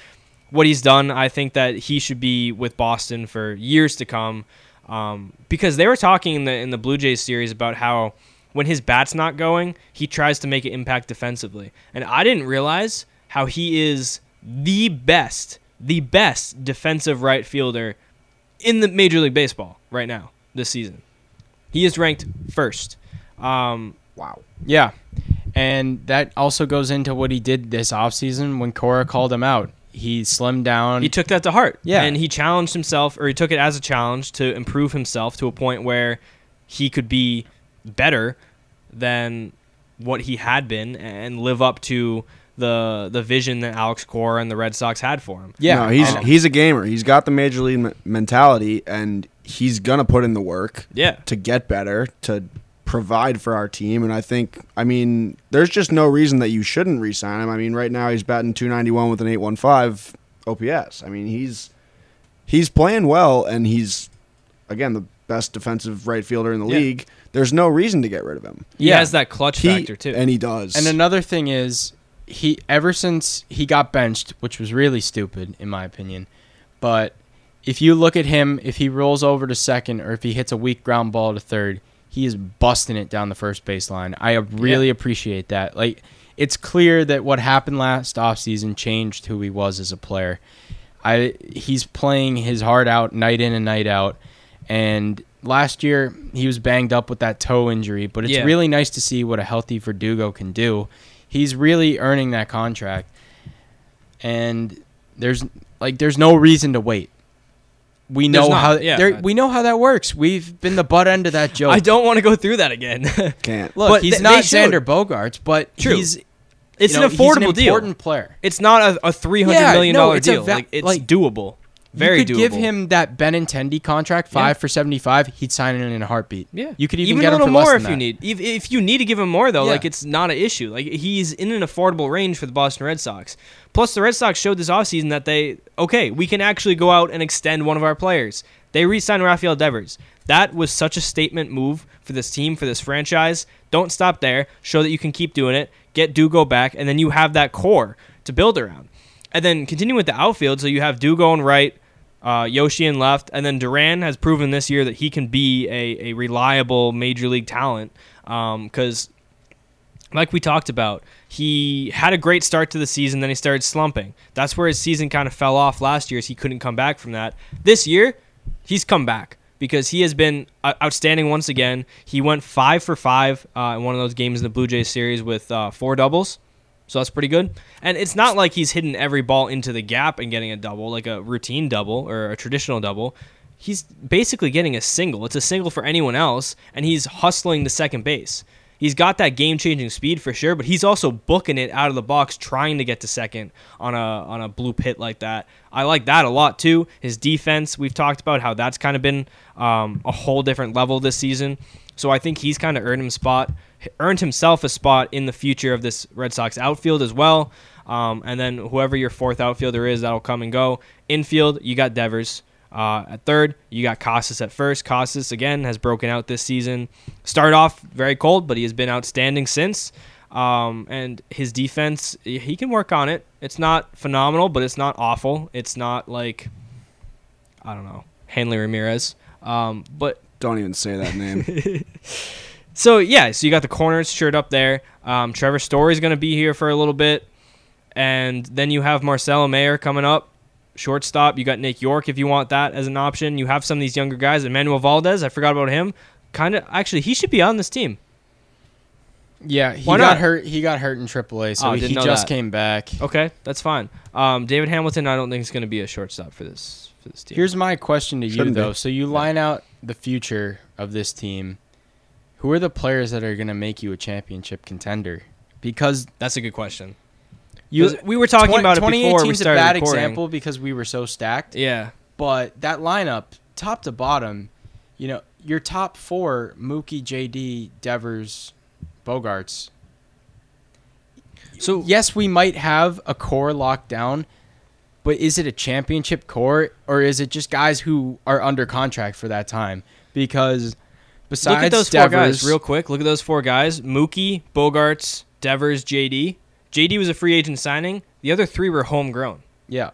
Speaker 1: what he's done, I think that he should be with Boston for years to come. Um, because they were talking in the in the Blue Jays series about how when his bat's not going, he tries to make an impact defensively. And I didn't realize how he is the best, the best defensive right fielder in the Major League Baseball right now this season. He is ranked first. Um,
Speaker 2: Wow.
Speaker 3: Yeah. And that also goes into what he did this offseason when Cora called him out. He slimmed down.
Speaker 1: he took that to heart.
Speaker 3: Yeah.
Speaker 1: And he challenged himself, or he took it as a challenge to improve himself to a point where he could be better than what he had been and live up to the the vision that Alex Cora and the Red Sox had for him.
Speaker 3: yeah.
Speaker 2: No, he's
Speaker 3: and-
Speaker 2: he's a gamer. He's got the major league me- mentality, and he's gonna put in the work
Speaker 1: Yeah.
Speaker 2: to get better, to provide for our team. And I think, I mean, there's just no reason that you shouldn't re-sign him. I mean, right now he's batting 291 with an 815 OPS. I mean, he's he's playing well, and he's again the best defensive right fielder in the
Speaker 1: Yeah.
Speaker 2: league. There's no reason to get rid of him.
Speaker 1: He
Speaker 3: Yeah.
Speaker 1: has that clutch
Speaker 2: He,
Speaker 1: factor too.
Speaker 2: and he does.
Speaker 3: And another thing is, he ever since he got benched, which was really stupid in my opinion, but if you look at him, if he rolls over to second or if he hits a weak ground ball to third, he is busting it down the first baseline. I really appreciate that. Like it's clear that what happened last offseason changed who he was as a player. I he's playing his heart out night in and night out. And last year he was banged up with that toe injury, but it's
Speaker 1: Yeah.
Speaker 3: really nice to see what a healthy Verdugo can do. He's really earning that contract. And there's like there's no reason to wait. We know
Speaker 1: not,
Speaker 3: how
Speaker 1: yeah.
Speaker 3: there, we know how that works. We've been the butt end of that joke.
Speaker 1: I don't want to go through that again.
Speaker 2: can't.
Speaker 3: Look,
Speaker 1: But
Speaker 3: he's
Speaker 1: th-
Speaker 3: not Xander Bogaerts, but
Speaker 1: True.
Speaker 3: he's
Speaker 1: it's
Speaker 3: you know,
Speaker 1: an affordable
Speaker 3: he's an
Speaker 1: deal.
Speaker 3: important player.
Speaker 1: It's not a, a three hundred
Speaker 3: Yeah,
Speaker 1: million
Speaker 3: no,
Speaker 1: dollar
Speaker 3: it's a
Speaker 1: deal.
Speaker 3: va-
Speaker 1: like it's
Speaker 3: like,
Speaker 1: doable. Very
Speaker 3: you could
Speaker 1: doable.
Speaker 3: give him that Benintendi contract, five
Speaker 1: Yeah.
Speaker 3: for seventy-five. He'd sign it in a heartbeat.
Speaker 1: Yeah,
Speaker 3: you could even,
Speaker 1: even
Speaker 3: get
Speaker 1: a
Speaker 3: him
Speaker 1: little
Speaker 3: for
Speaker 1: more if
Speaker 3: than
Speaker 1: you
Speaker 3: that.
Speaker 1: need. If, if you need to give him more though,
Speaker 3: Yeah.
Speaker 1: like it's not an issue. Like he's in an affordable range for the Boston Red Sox. Plus, the Red Sox showed this offseason that they okay, we can actually go out and extend one of our players. They re-signed Rafael Devers. That was such a statement move for this team, for this franchise. Don't stop there. Show that you can keep doing it. Get Dugo back, and then you have that core to build around. And then continuing with the outfield. So you have Dugo and right, uh, Yoshi in left, and then Duran has proven this year that he can be a, a reliable major league talent. Because, like we talked about, he had a great start to the season, then he started slumping. That's where his season kind of fell off last year, as he couldn't come back from that. This year, he's come back because he has been uh, outstanding once again. He went five for five uh, in one of those games in the Blue Jays series with uh, four doubles. So that's pretty good. And it's not like he's hitting every ball into the gap and getting a double, like a routine double or a traditional double. He's basically getting a single. It's a single for anyone else, and he's hustling to second base. He's got that game-changing speed for sure, but he's also booking it out of the box, trying to get to second on a on a blue pit like that. I like that a lot too. His defense, we've talked about how that's kind of been um, a whole different level this season. So I think he's kind of earned him spot, earned himself a spot in the future of this Red Sox outfield as well. Um, and then whoever your fourth outfielder is, that'll come and go. Infield, you got Devers. Uh, at third, you got Casas at first. Casas again has broken out this season. Started off very cold, but he has been outstanding since. Um, and his defense, he can work on it. It's not phenomenal, but it's not awful. It's not like I don't know Hanley Ramirez. Um, but
Speaker 2: Don't even say that name.
Speaker 1: so yeah, so you got the corners shirt up there. Um, Trevor Story's going to be here for a little bit, and then you have Marcelo Mayer coming up, shortstop. You got Nick Yorke if you want that as an option. You have some of these younger guys. Enmanuel Valdez, I forgot about him. Kind of actually, he should be on this team.
Speaker 3: Yeah, he
Speaker 1: Why
Speaker 3: got
Speaker 1: not?
Speaker 3: hurt. He got hurt in AAA, so
Speaker 1: Oh,
Speaker 3: he just
Speaker 1: that.
Speaker 3: came back.
Speaker 1: Okay, that's fine. Um, David Hamilton, I don't think is going to be a shortstop for this for this team.
Speaker 3: Here's my question to you
Speaker 2: Shouldn't be.
Speaker 3: though. So you line out the future of this team. Who are the players that are going to make you a championship contender? Because
Speaker 1: that's a good question.
Speaker 3: you
Speaker 1: we were talking
Speaker 3: twen-
Speaker 1: about it before we
Speaker 3: 2018 's a bad
Speaker 1: recording.
Speaker 3: example because we were so stacked.
Speaker 1: Yeah,
Speaker 3: But that lineup, top to bottom, you know, your top four: Mookie, JD, Devers, Bogaerts.
Speaker 1: So
Speaker 3: yes, we might have a core locked down, but is it a championship core or is it just guys who are under contract for that time? Because besides
Speaker 1: look at those
Speaker 3: Devers,
Speaker 1: four guys real quick. Look at those four guys: Mookie, Bogaerts, Devers, JD. JD was a free agent signing. The other three were homegrown.
Speaker 3: yeah,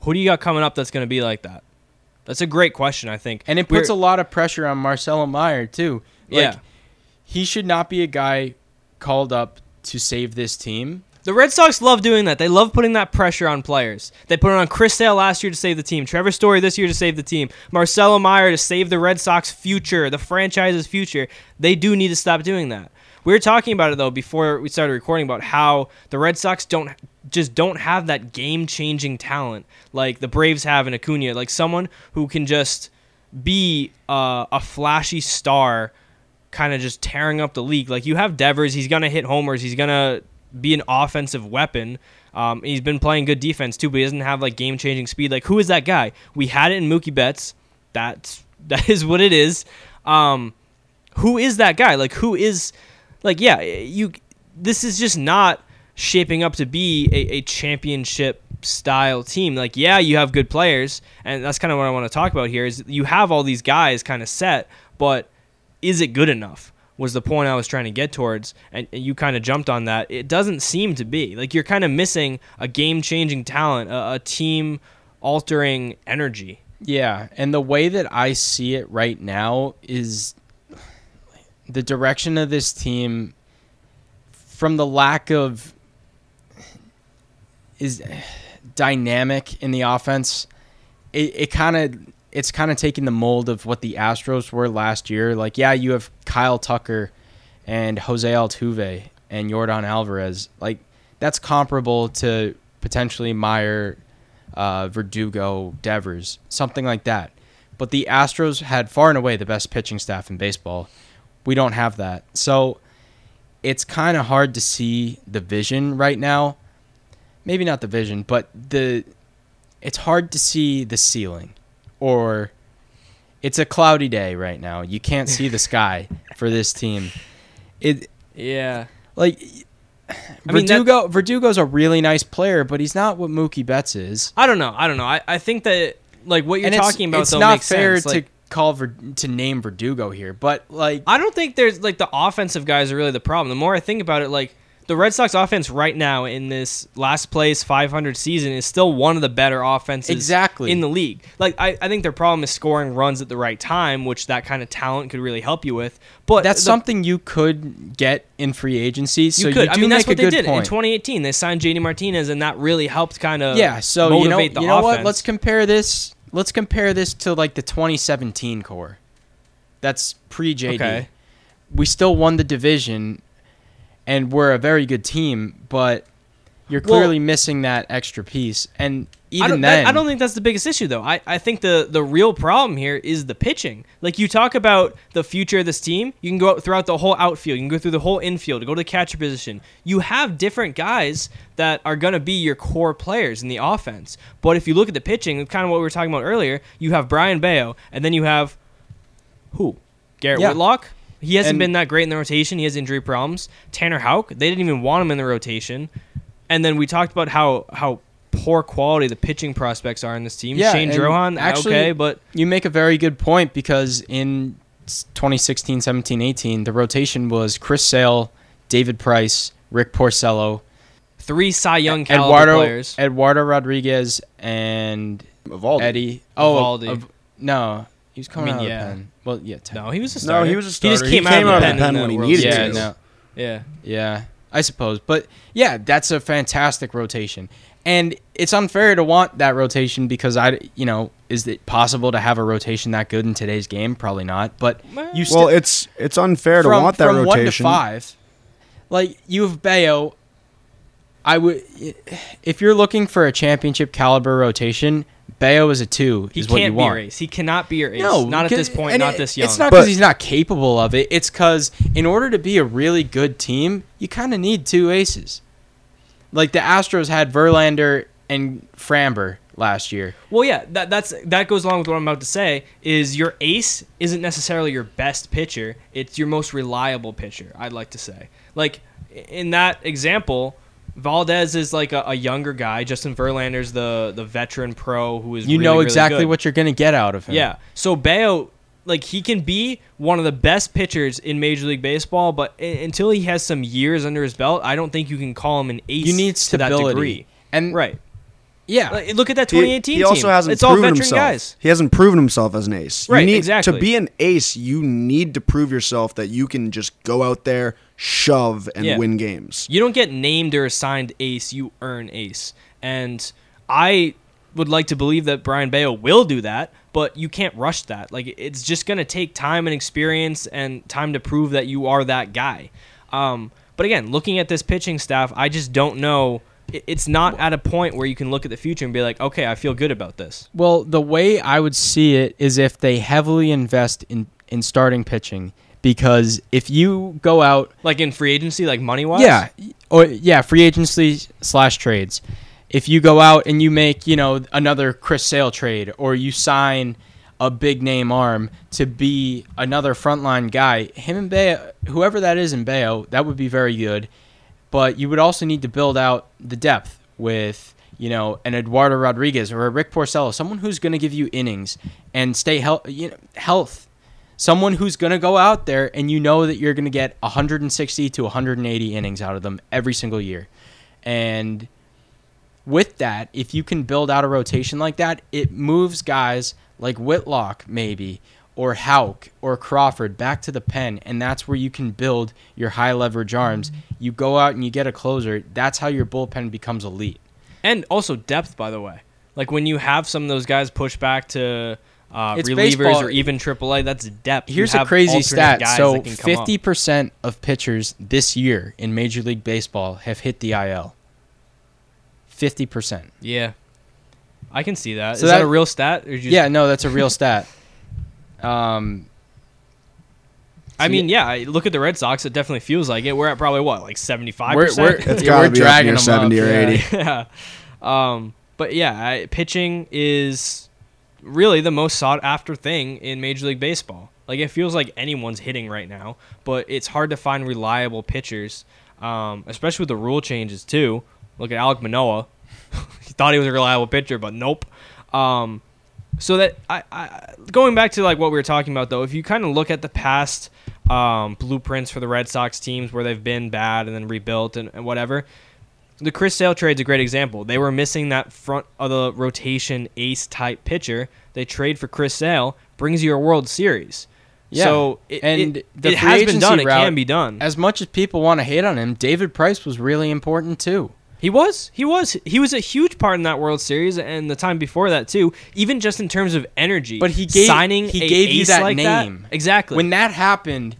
Speaker 1: Who do you got coming up that's going to be like that? That's a great question. I think,
Speaker 3: and it puts
Speaker 1: We're-
Speaker 3: a lot of pressure on Marcelo Mayer too. Like,
Speaker 1: yeah.
Speaker 3: he should not be a guy called up to save this team.
Speaker 1: The Red Sox love doing that. They love putting that pressure on players. They put it on Chris Sale last year to save the team, Trevor Story this year to save the team, Marcelo Mayer to save the Red Sox future, the franchise's future. They do need to stop doing that. We were talking about it though before we started recording about how the Red Sox don't just don't have that game-changing talent like the Braves have in Acuna, like someone who can just be uh, a flashy star kind of just tearing up the league. Like you have Devers, he's gonna hit homers, he's gonna be an offensive weapon. Um, he's been playing good defense too, but he doesn't have like game changing speed. Like who is that guy? We had it in Mookie Betts. That's that is what it is. Um, who is that guy? Like who is like yeah you this is just not shaping up to be a, a championship style team. Like yeah you have good players, and that's kind of what I want to talk about here. Is you have all these guys kind of set, but is it good enough? Was the point I was trying to get towards, and you kind of jumped on that. It doesn't seem to be like you're kind of missing a game-changing talent, a, a team-altering energy.
Speaker 3: Yeah, and the way that I see it right now is the direction of this team from the lack of is dynamic in the offense. It, it kind of it's kind of taking the mold of what the Astros were last year. Like, yeah, you have Kyle Tucker and Jose Altuve and Yordan Alvarez. Like, that's comparable to potentially Mayer, uh, Verdugo, Devers, something like that. But the Astros had far and away the best pitching staff in baseball. We don't have that. So it's kind of hard to see the vision right now. Maybe not the vision, but the it's hard to see the ceiling or it's a cloudy day right now. You can't see the sky for this team. It
Speaker 1: Yeah.
Speaker 3: like
Speaker 1: I mean,
Speaker 3: Verdugo Verdugo's a really nice player, but he's not what Mookie Betts is.
Speaker 1: I don't know. I don't know. I, I think that like what you're
Speaker 3: and
Speaker 1: talking about
Speaker 3: it's
Speaker 1: though
Speaker 3: not fair
Speaker 1: sense. Like,
Speaker 3: to call Ver, to name Verdugo here, but like
Speaker 1: I don't think there's like the offensive guys are really the problem. The more I think about it, like the Red Sox offense right now in this last place 500 season is still one of the better offenses
Speaker 3: Exactly.
Speaker 1: in the league. Like I, I think their problem is scoring runs at the right time, which that kind of talent could really help you with. But
Speaker 3: that's
Speaker 1: the-
Speaker 3: something you could get in free agency. So
Speaker 1: you could.
Speaker 3: do
Speaker 1: I mean, that's what they did in 2018. They signed JD Martinez, and that really helped kind of
Speaker 3: yeah. So you know,
Speaker 1: the
Speaker 3: you know
Speaker 1: offense.
Speaker 3: what? Let's compare this. Let's compare this to like the 2017 core. That's pre JD.
Speaker 1: Okay.
Speaker 3: We still won the division, and we're a very good team, but you're
Speaker 1: Well-
Speaker 3: clearly missing that extra piece. And
Speaker 1: I
Speaker 3: even
Speaker 1: don't,
Speaker 3: then,
Speaker 1: that- I don't think that's the biggest issue, though. I, I think the, the real problem here is the pitching. Like, you talk about the future of this team, you can go out throughout the whole outfield, you can go through the whole infield, go to the catcher position. You have different guys that are going to be your core players in the offense. But if you look at the pitching, kind of what we were talking about earlier, you have Brayan Bello, and then you have who? Garrett
Speaker 3: Yeah.
Speaker 1: Whitlock? He hasn't
Speaker 3: And-
Speaker 1: been that great in the rotation. He has injury problems. Tanner Houck, they didn't even want him in the rotation. And then we talked about how how poor quality the pitching prospects are in this team.
Speaker 3: Yeah,
Speaker 1: Shane Drohan,
Speaker 3: actually-
Speaker 1: okay, but
Speaker 3: you make a very good point because in 2016, 17, 18, the rotation was Chris Sale, David Price, Rick Porcello,
Speaker 1: three Cy Young caliber
Speaker 3: Eduardo
Speaker 1: players.
Speaker 3: Eduardo Rodriguez, and
Speaker 2: Eovaldi.
Speaker 3: Eddie. Oh,
Speaker 1: Eovaldi.
Speaker 3: of- no, he was coming
Speaker 1: I mean,
Speaker 3: out
Speaker 1: yeah.
Speaker 3: of the pen. Well, yeah,
Speaker 1: no, he was a starter.
Speaker 2: No, he was a
Speaker 1: He
Speaker 2: starter.
Speaker 1: just came,
Speaker 2: He
Speaker 1: out,
Speaker 2: came
Speaker 1: of
Speaker 2: out
Speaker 1: the
Speaker 2: of
Speaker 1: pen,
Speaker 2: the pen
Speaker 1: in
Speaker 2: when he needed
Speaker 1: Series.
Speaker 3: yeah,
Speaker 2: to.
Speaker 3: no,
Speaker 1: Yeah.
Speaker 3: yeah, I suppose. But yeah, that's a fantastic rotation, and it's unfair to want that rotation because I, you know, is it possible to have a rotation that good in today's game? Probably not. But you still
Speaker 2: Well, it's it's unfair to want that
Speaker 3: from one to
Speaker 2: rotation.
Speaker 3: five. Like you have Bello. I would, if you're looking for a championship caliber rotation, Bello is a two.
Speaker 1: He
Speaker 3: is what you
Speaker 1: can't be
Speaker 3: want.
Speaker 1: your ace. He cannot be your ace.
Speaker 3: No,
Speaker 1: not at this point,
Speaker 3: point.
Speaker 1: not
Speaker 3: it-
Speaker 1: this young.
Speaker 3: It's not because he's not capable of it. It's because in order to be a really good team, you kind of need two aces. Like the Astros had Verlander and Framber last year.
Speaker 1: Well, yeah, that that's that goes along with what I'm about to say. Is your ace isn't necessarily your best pitcher; it's your most reliable pitcher. I'd like to say, like in that example, Valdez is like a, a younger guy. Justin Verlander's the the veteran pro who is
Speaker 3: You
Speaker 1: really,
Speaker 3: know
Speaker 1: really
Speaker 3: exactly
Speaker 1: good.
Speaker 3: what you're gonna get out of him.
Speaker 1: Yeah. So Bello, like he can be one of the best pitchers in Major League Baseball, but i- until he has some years under his belt, I don't think you can call him an ace.
Speaker 3: you need
Speaker 1: to that
Speaker 3: stability.
Speaker 1: degree.
Speaker 3: And
Speaker 1: Right.
Speaker 3: Yeah.
Speaker 1: Like, look at that 2018
Speaker 2: He, also
Speaker 1: team.
Speaker 2: hasn't
Speaker 1: it's all
Speaker 2: proven
Speaker 1: veteran
Speaker 2: himself.
Speaker 1: guys.
Speaker 2: He hasn't proven himself as an ace.
Speaker 1: Right,
Speaker 2: You need,
Speaker 1: exactly.
Speaker 2: To be an ace, you need to prove yourself that you can just go out there, shove, and
Speaker 1: Yeah.
Speaker 2: win games.
Speaker 1: You don't get named or assigned ace, you earn ace. And I would like to believe that Brayan Bello will do that, but you can't rush that. Like it's just going to take time and experience and time to prove that you are that guy. Um, but again, looking at this pitching staff, I just don't know. It's not at a point where you can look at the future and be like, okay, I feel good about this.
Speaker 3: Well, the way I would see it is if they heavily invest in in starting pitching because if you go out
Speaker 1: Like in free agency, like money wise.
Speaker 3: Yeah, or yeah, free agency slash trades. If you go out and you make you know another Chris Sale trade, or you sign a big name arm to be another frontline guy, him and Bello, whoever that is in Bello, that would be very good. But you would also need to build out the depth with you know an Eduardo Rodriguez or a Rick Porcello, someone who's going to give you innings and stay health, you know, health someone who's going to go out there and you know that you're going to get 160 to 180 innings out of them every single year. And with that, if you can build out a rotation like that, it moves guys like Whitlock maybe or Houck or Crawford back to the pen and that's where you can build your high leverage arms. You go out and you get a closer. That's how your bullpen becomes elite.
Speaker 1: and also depth by the way like when you have some of those guys push back to uh,
Speaker 3: It's
Speaker 1: relievers
Speaker 3: baseball.
Speaker 1: or even AAA, that's depth.
Speaker 3: Here's a crazy stat. So
Speaker 1: that can up.
Speaker 3: 50% of pitchers this year in Major League Baseball have hit the IL. 50%.
Speaker 1: Yeah, I can see that. Is
Speaker 3: So
Speaker 1: that,
Speaker 3: that-
Speaker 1: a real stat? Or just,
Speaker 3: Yeah, no, that's a real stat. Um,
Speaker 1: I mean, yeah. Look at the Red Sox. It definitely feels like it. We're at probably what, like seventy five
Speaker 3: we're, we're,
Speaker 1: percent.
Speaker 2: It's
Speaker 3: yeah, we're
Speaker 2: be up
Speaker 3: dragging
Speaker 2: near
Speaker 3: them
Speaker 2: 70
Speaker 3: up,
Speaker 2: or
Speaker 3: yeah.
Speaker 2: 80.
Speaker 1: yeah. Um, but yeah, I, pitching is really the most sought after thing in Major League Baseball. Like it feels like anyone's hitting right now, but it's hard to find reliable pitchers, um, especially with the rule changes too. Look at Alek Manoah. he thought he was a reliable pitcher, but nope. Um, so that I, I going back to like what we were talking about though, if you kind of look at the past um, blueprints for the Red Sox teams where they've been bad and then rebuilt and, and whatever, the Chris Sale trade's a great example. They were missing that front of the rotation ace type pitcher. They trade for Chris Sale, brings you a World Series.
Speaker 3: Yeah,
Speaker 1: So it,
Speaker 3: and
Speaker 1: it,
Speaker 3: the
Speaker 1: it
Speaker 3: free
Speaker 1: has been done. It can be done.
Speaker 3: As much as people want to hate on him, David Price was really important too.
Speaker 1: He was. He was. He was a huge part in that World Series and the time before that too. Even just in terms of energy.
Speaker 3: But he gave-
Speaker 1: signing.
Speaker 3: he gave you that
Speaker 1: like
Speaker 3: name.
Speaker 1: Exactly.
Speaker 3: When that happened,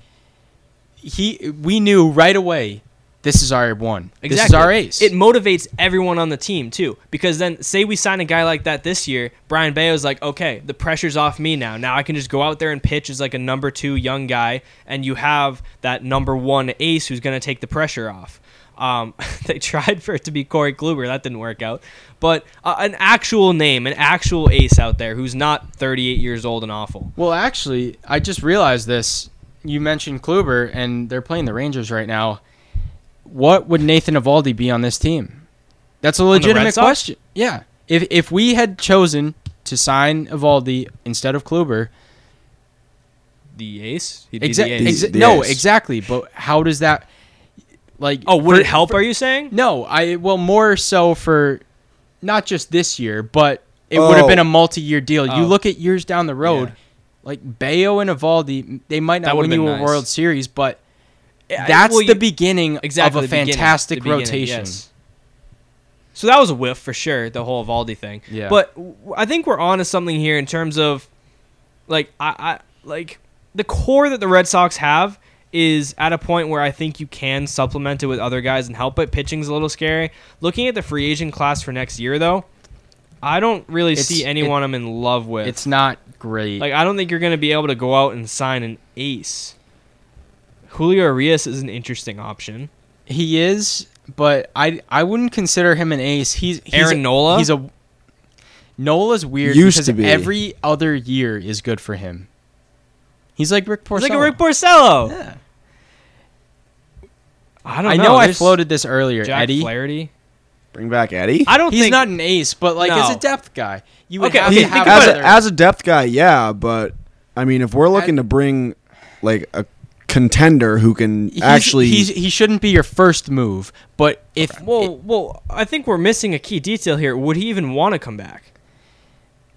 Speaker 3: he we knew right away this is our one. Exactly. This is our ace.
Speaker 1: It motivates everyone on the team too, because then say we sign a guy like that this year, Brayan Bello's like, okay, the pressure's off me now. Now I can just go out there and pitch as like a number two young guy, and you have that number one ace who's going to take the pressure off. Um, they tried for it to be Corey Kluber, that didn't work out, but uh, an actual name, an actual ace out there who's not 38 years old and awful.
Speaker 3: Well, actually, I just realized this. You mentioned Kluber, and they're playing the Rangers right now. What would Nathan Eovaldi be on this team? That's a
Speaker 1: the Red
Speaker 3: legitimate
Speaker 1: Sox?
Speaker 3: question. Yeah. If if we had chosen to sign Eovaldi instead of Kluber,
Speaker 1: The ace, He'd be
Speaker 3: exa-
Speaker 1: the ace.
Speaker 3: exa-
Speaker 2: The
Speaker 3: no,
Speaker 2: ace.
Speaker 3: exactly. But how does that like?
Speaker 1: oh, would
Speaker 3: for-
Speaker 1: it help? are you saying?
Speaker 3: No, I well more so for not just this year, but it would have
Speaker 2: Oh.
Speaker 3: been a multi-year deal. You
Speaker 1: Oh.
Speaker 3: look at years down the road,
Speaker 1: Yeah.
Speaker 3: like Bello and Eovaldi, they might not win you
Speaker 1: been
Speaker 3: a
Speaker 1: nice.
Speaker 3: World Series, but
Speaker 1: Yeah,
Speaker 3: that's
Speaker 1: well,
Speaker 3: the
Speaker 1: you-
Speaker 3: beginning
Speaker 1: exactly
Speaker 3: of a fantastic
Speaker 1: beginning,
Speaker 3: rotation.
Speaker 1: yes. So that was a whiff for sure, the whole Valdi thing.
Speaker 3: Yeah.
Speaker 1: But w- I think we're on to something here in terms of, like, I, I like the core that the Red Sox have is at a point where I think you can supplement it with other guys and help it. Pitching's a little scary. Looking at the free agent class for next year, though, I don't really
Speaker 3: It's-
Speaker 1: see anyone I'm in love with.
Speaker 3: It's not great.
Speaker 1: like I don't think you're going to be able to go out and sign an ace. Julio Urías is an interesting option.
Speaker 3: he is, but I I wouldn't consider him an ace. He's, he's
Speaker 1: Aaron Nola?
Speaker 3: He's a Nola's weird
Speaker 2: Used
Speaker 3: because
Speaker 2: to be.
Speaker 3: every other year is good for him. He's like Rick Porcello.
Speaker 1: He's like a Rick Porcello.
Speaker 3: Yeah.
Speaker 1: I don't
Speaker 3: I
Speaker 1: know.
Speaker 3: know I
Speaker 1: There's
Speaker 3: floated this earlier,
Speaker 1: Jack
Speaker 3: Eddie.
Speaker 1: Flaherty.
Speaker 2: Bring back Eddie.
Speaker 1: I don't
Speaker 3: He's
Speaker 1: think
Speaker 3: not an ace, but like as
Speaker 1: No.
Speaker 3: a depth guy, you would
Speaker 1: Okay,
Speaker 3: have
Speaker 1: okay,
Speaker 2: He-
Speaker 1: think
Speaker 3: have
Speaker 1: about
Speaker 2: as, a, as a depth guy, yeah, but I mean, if we're looking to bring like a contender who can
Speaker 3: He's-
Speaker 2: actually.
Speaker 3: he's, he shouldn't be your first move. But if
Speaker 1: Well, well, I think we're missing a key detail here. Would he even want to come back?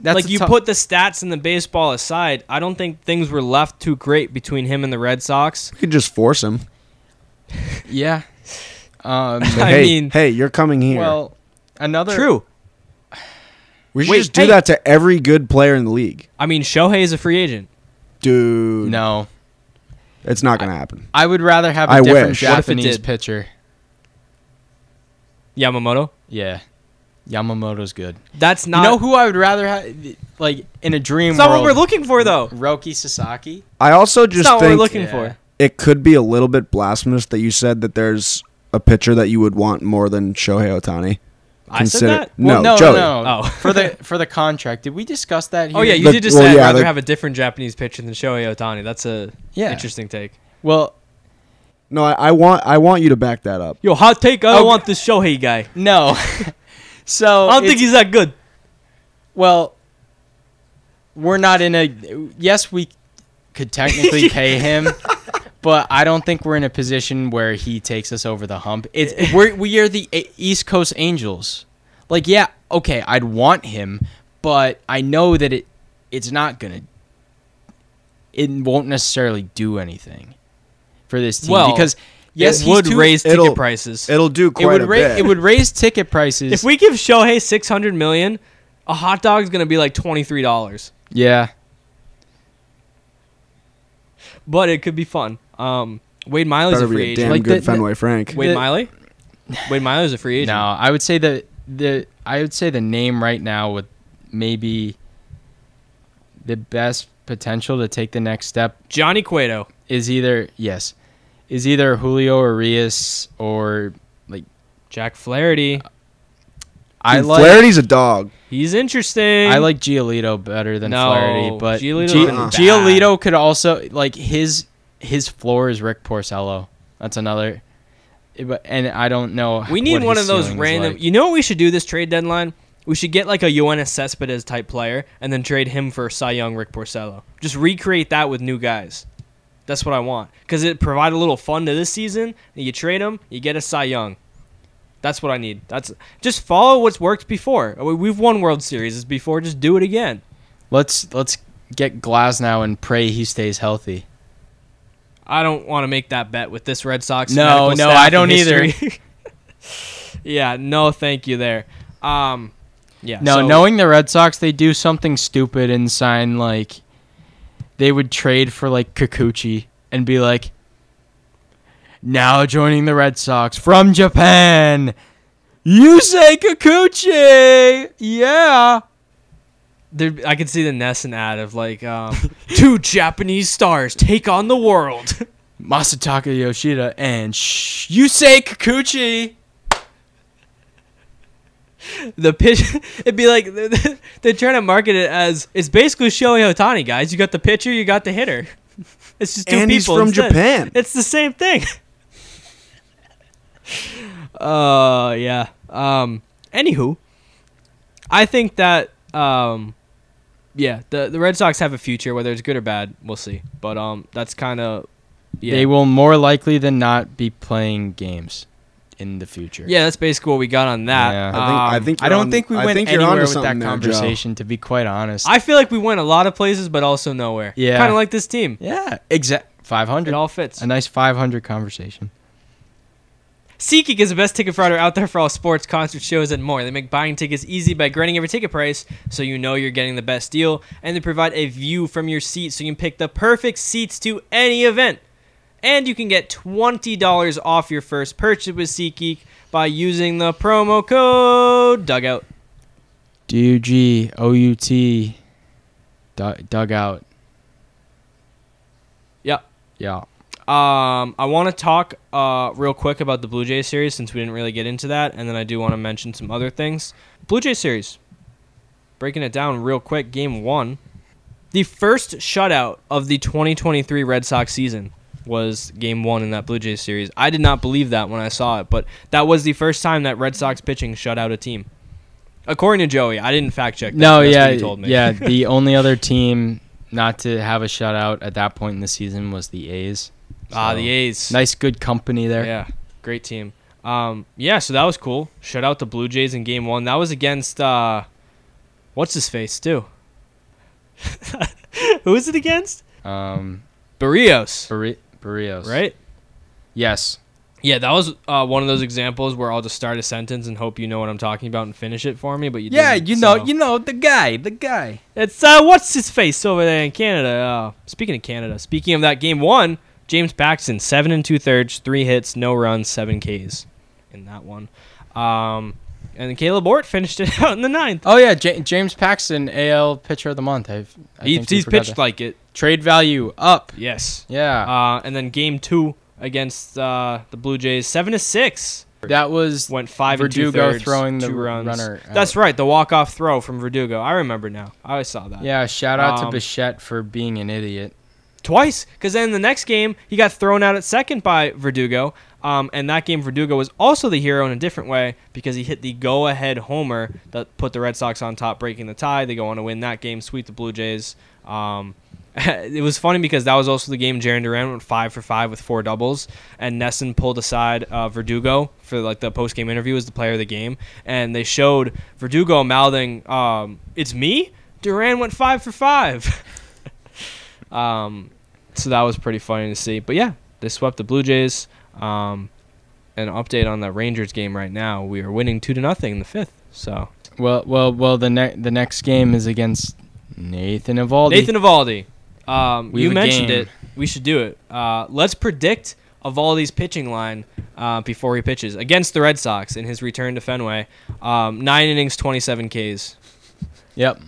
Speaker 3: that's
Speaker 1: like you
Speaker 3: tou-
Speaker 1: put the stats and the baseball aside, I don't think things were left too great between him and the Red Sox.
Speaker 2: we could just force him.
Speaker 3: yeah. Um,
Speaker 1: I
Speaker 2: hey,
Speaker 1: mean-
Speaker 2: hey, you're coming here.
Speaker 3: well, another
Speaker 1: True.
Speaker 2: we should
Speaker 1: wait,
Speaker 2: just do
Speaker 1: hey.
Speaker 2: that to every good player in the league,
Speaker 1: I mean, Shohei is a free agent.
Speaker 2: dude.
Speaker 3: No,
Speaker 2: it's not gonna happen.
Speaker 3: I would rather have a
Speaker 2: I
Speaker 3: different
Speaker 2: wish.
Speaker 1: What if it
Speaker 3: Japanese pitcher.
Speaker 1: Yamamoto.
Speaker 3: Yeah, Yamamoto's good.
Speaker 1: That's not.
Speaker 3: you know who I would rather have? Like in a dream
Speaker 1: That's not what we're looking for, though.
Speaker 3: Roki Sasaki.
Speaker 2: I also
Speaker 1: That's
Speaker 2: just
Speaker 1: not what we're
Speaker 2: think
Speaker 1: looking
Speaker 3: Yeah.
Speaker 1: for.
Speaker 2: it could be a little bit blasphemous that you said that there's a pitcher that you would want more than Shohei Ohtani.
Speaker 1: I said that.
Speaker 2: No,
Speaker 3: Well, no,
Speaker 2: Joey.
Speaker 3: no, no.
Speaker 1: Oh.
Speaker 3: for the for the contract. Did we discuss that? Here?
Speaker 1: Oh yeah, you
Speaker 2: The-
Speaker 1: did just
Speaker 2: well,
Speaker 1: say I'd
Speaker 2: yeah,
Speaker 1: rather
Speaker 2: the-
Speaker 1: have a different Japanese pitcher than Shohei Ohtani. That's a
Speaker 3: Yeah.
Speaker 1: interesting take.
Speaker 3: Well,
Speaker 2: No, I, I want I want you to back that up.
Speaker 1: Yo, hot take. I don't want this Shohei guy.
Speaker 3: no. so
Speaker 1: I don't think he's that good.
Speaker 3: Well, we're not in a. Yes, we could technically pay him, but I don't think we're in a position where he takes us over the hump. It's we're, we are the East Coast Angels. Like, yeah, okay, I'd want him, but I know that it it's not gonna. It won't necessarily do anything for this team
Speaker 1: Well,
Speaker 3: because yes,
Speaker 1: it would
Speaker 3: too-
Speaker 1: raise ticket
Speaker 2: it'll-
Speaker 1: prices.
Speaker 2: It'll do
Speaker 3: It
Speaker 2: quite
Speaker 3: would
Speaker 2: a
Speaker 3: ra-
Speaker 2: bit.
Speaker 3: it would raise ticket prices.
Speaker 1: if we give Shohei six hundred million, a hot dog's gonna be like twenty three dollars.
Speaker 3: yeah,
Speaker 1: But it could be fun. Um, Wade Miley's
Speaker 2: Better
Speaker 1: a free
Speaker 2: be a
Speaker 1: agent.
Speaker 2: damn
Speaker 3: Like
Speaker 2: good
Speaker 3: the-
Speaker 2: Fenway Frank.
Speaker 1: Wade
Speaker 3: the-
Speaker 1: Miley. Wade Miley's a free agent.
Speaker 3: No, I would say that the I would say the name right now with maybe the best potential to take the next step
Speaker 1: Johnny Cueto.
Speaker 3: is either yes, is either Julio Urías or like
Speaker 1: Jack Flaherty.
Speaker 3: I
Speaker 2: Dude,
Speaker 3: like
Speaker 2: Flaherty's a dog.
Speaker 1: He's interesting.
Speaker 3: I like Giolito better than
Speaker 1: No,
Speaker 3: Flaherty, but
Speaker 1: Giolito's
Speaker 3: Gi-
Speaker 2: been
Speaker 1: bad.
Speaker 3: Giolito could also like his his floor is Rick Porcello. That's another. But and I don't know.
Speaker 1: We need one of those random.
Speaker 3: like.
Speaker 1: You know what we should do this trade deadline? We should get like a Yoenis Cespedes type player and then trade him for Cy Young Rick Porcello. Just recreate that with new guys. That's what I want because it provide a little fun to this season. You trade him, you get a Cy Young. That's what I need. That's just follow what's worked before. We- We've won World Series before. Just do it again.
Speaker 3: Let's let's get Glasnow and pray he stays healthy.
Speaker 1: I don't want to make that bet with this Red Sox.
Speaker 3: No, no, I don't either.
Speaker 1: yeah, no, thank you there. Um, yeah.
Speaker 3: No,
Speaker 1: so-
Speaker 3: knowing the Red Sox, they do something stupid and sign like they would trade for like Kikuchi and be like, now joining the Red Sox from Japan, Yusei Kikuchi. Yeah.
Speaker 1: There, I could see the NESN ad of like um, two Japanese stars take on the world.
Speaker 3: Masataka Yoshida and Sh- Yusei Kikuchi.
Speaker 1: the pitch, it'd be like they're trying to market it as it's basically Shohei Ohtani, guys. You got the pitcher, you got the hitter. It's just two
Speaker 2: And he's
Speaker 1: people
Speaker 2: from
Speaker 1: instead.
Speaker 2: Japan.
Speaker 1: It's the same thing. uh, yeah. Um, anywho, I think that um, yeah, the the Red Sox have a future. Whether it's good or bad, we'll see. But um, that's kind of yeah.
Speaker 3: They will more likely than not be playing games in the future.
Speaker 1: Yeah, that's basically what we got on that.
Speaker 3: Yeah.
Speaker 2: I think I
Speaker 1: Um,
Speaker 2: think
Speaker 3: I don't
Speaker 2: on-
Speaker 3: think we went
Speaker 2: think
Speaker 3: anywhere with that
Speaker 2: something there, Joe.
Speaker 3: conversation, to be quite honest.
Speaker 1: I feel like we went a lot of places, but also nowhere.
Speaker 3: Yeah.
Speaker 1: kind of like this team.
Speaker 3: yeah, exact. five hundred.
Speaker 1: It all fits.
Speaker 3: A nice five hundred conversation.
Speaker 1: SeatGeek is the best ticket provider out there for all sports, concert shows, and more. They make buying tickets easy by grading every ticket price so you know you're getting the best deal, and they provide a view from your seat so you can pick the perfect seats to any event. And you can get $20 off your first purchase with SeatGeek by using the promo code DUGOUT.
Speaker 3: D U G O U T. Dugout.
Speaker 1: Yep.
Speaker 3: Yeah.
Speaker 1: Um, I want to talk uh, real quick about the Blue Jays series since we didn't really get into that, and then I do want to mention some other things. Blue Jays series, breaking it down real quick. Game one, the first shutout of the 2023 Red Sox season was Game one in that Blue Jays series. I did not believe that when I saw it, but that was the first time that Red Sox pitching shut out a team. According to Joey, I didn't fact check. That,
Speaker 3: No,
Speaker 1: that's
Speaker 3: yeah,
Speaker 1: he told me.
Speaker 3: yeah. The only other team not to have a shutout at that point in the season was the A's.
Speaker 1: Ah,
Speaker 3: So,
Speaker 1: the A's.
Speaker 3: Nice, good company there.
Speaker 1: Yeah, great team. Um, yeah, so that was cool. Shout out to Blue Jays in Game One. That was against uh, what's his face too. Who is it against?
Speaker 3: Um,
Speaker 1: Barrios,
Speaker 3: Barri- Barrios.
Speaker 1: right?
Speaker 3: Yes.
Speaker 1: Yeah, that was uh, one of those examples where I'll just start a sentence and hope you know what I'm talking about and finish it for me. But you
Speaker 3: Yeah, you know,
Speaker 1: so-
Speaker 3: you know the guy, the guy.
Speaker 1: It's uh, what's his face over there in Canada? Uh, speaking of Canada, speaking of that game one, James Paxton seven and two thirds, three hits, no runs, seven Ks in that one. Um, and Kaleb Ort finished it out in the ninth.
Speaker 3: Oh yeah, J- James Paxton, AL Pitcher of the Month. I've, I
Speaker 1: He, he's pitched
Speaker 3: that.
Speaker 1: like it.
Speaker 3: trade value up.
Speaker 1: Yes.
Speaker 3: Yeah,
Speaker 1: Uh, and then game two against uh, the Blue Jays, seven to six.
Speaker 3: that was
Speaker 1: Went five and
Speaker 3: Verdugo
Speaker 1: thirds,
Speaker 3: throwing the
Speaker 1: runs.
Speaker 3: runner out.
Speaker 1: That's right, the walk off throw from Verdugo. I remember now. I always saw that.
Speaker 3: yeah. Shout out
Speaker 1: Um,
Speaker 3: to Bichette for being an idiot.
Speaker 1: Twice because then the next game he got thrown out at second by Verdugo. Um, and that game Verdugo was also the hero in a different way because he hit the go-ahead homer that put the Red Sox on top, breaking the tie. They go on to win that game, sweep the Blue Jays. Um, it was funny because that was also the game Jarren Duran went five for five with four doubles, and NESN pulled aside uh, Verdugo for like the post-game interview as the player of the game, and they showed Verdugo mouthing, um, "It's me." Duran went five for five. Um, so that was pretty funny to see. But yeah, they swept the Blue Jays. Um, an update on the Rangers game right now. We are winning two to nothing in the fifth. So
Speaker 3: Well, well, well. The ne- the next game is against Nathan Eovaldi.
Speaker 1: Nathan Eovaldi, um, you mentioned
Speaker 3: game.
Speaker 1: it. We should do it. Uh, let's predict Eovaldi's pitching line uh, before he pitches against the Red Sox in his return to Fenway. Um, nine innings, twenty-seven Ks.
Speaker 3: Yep.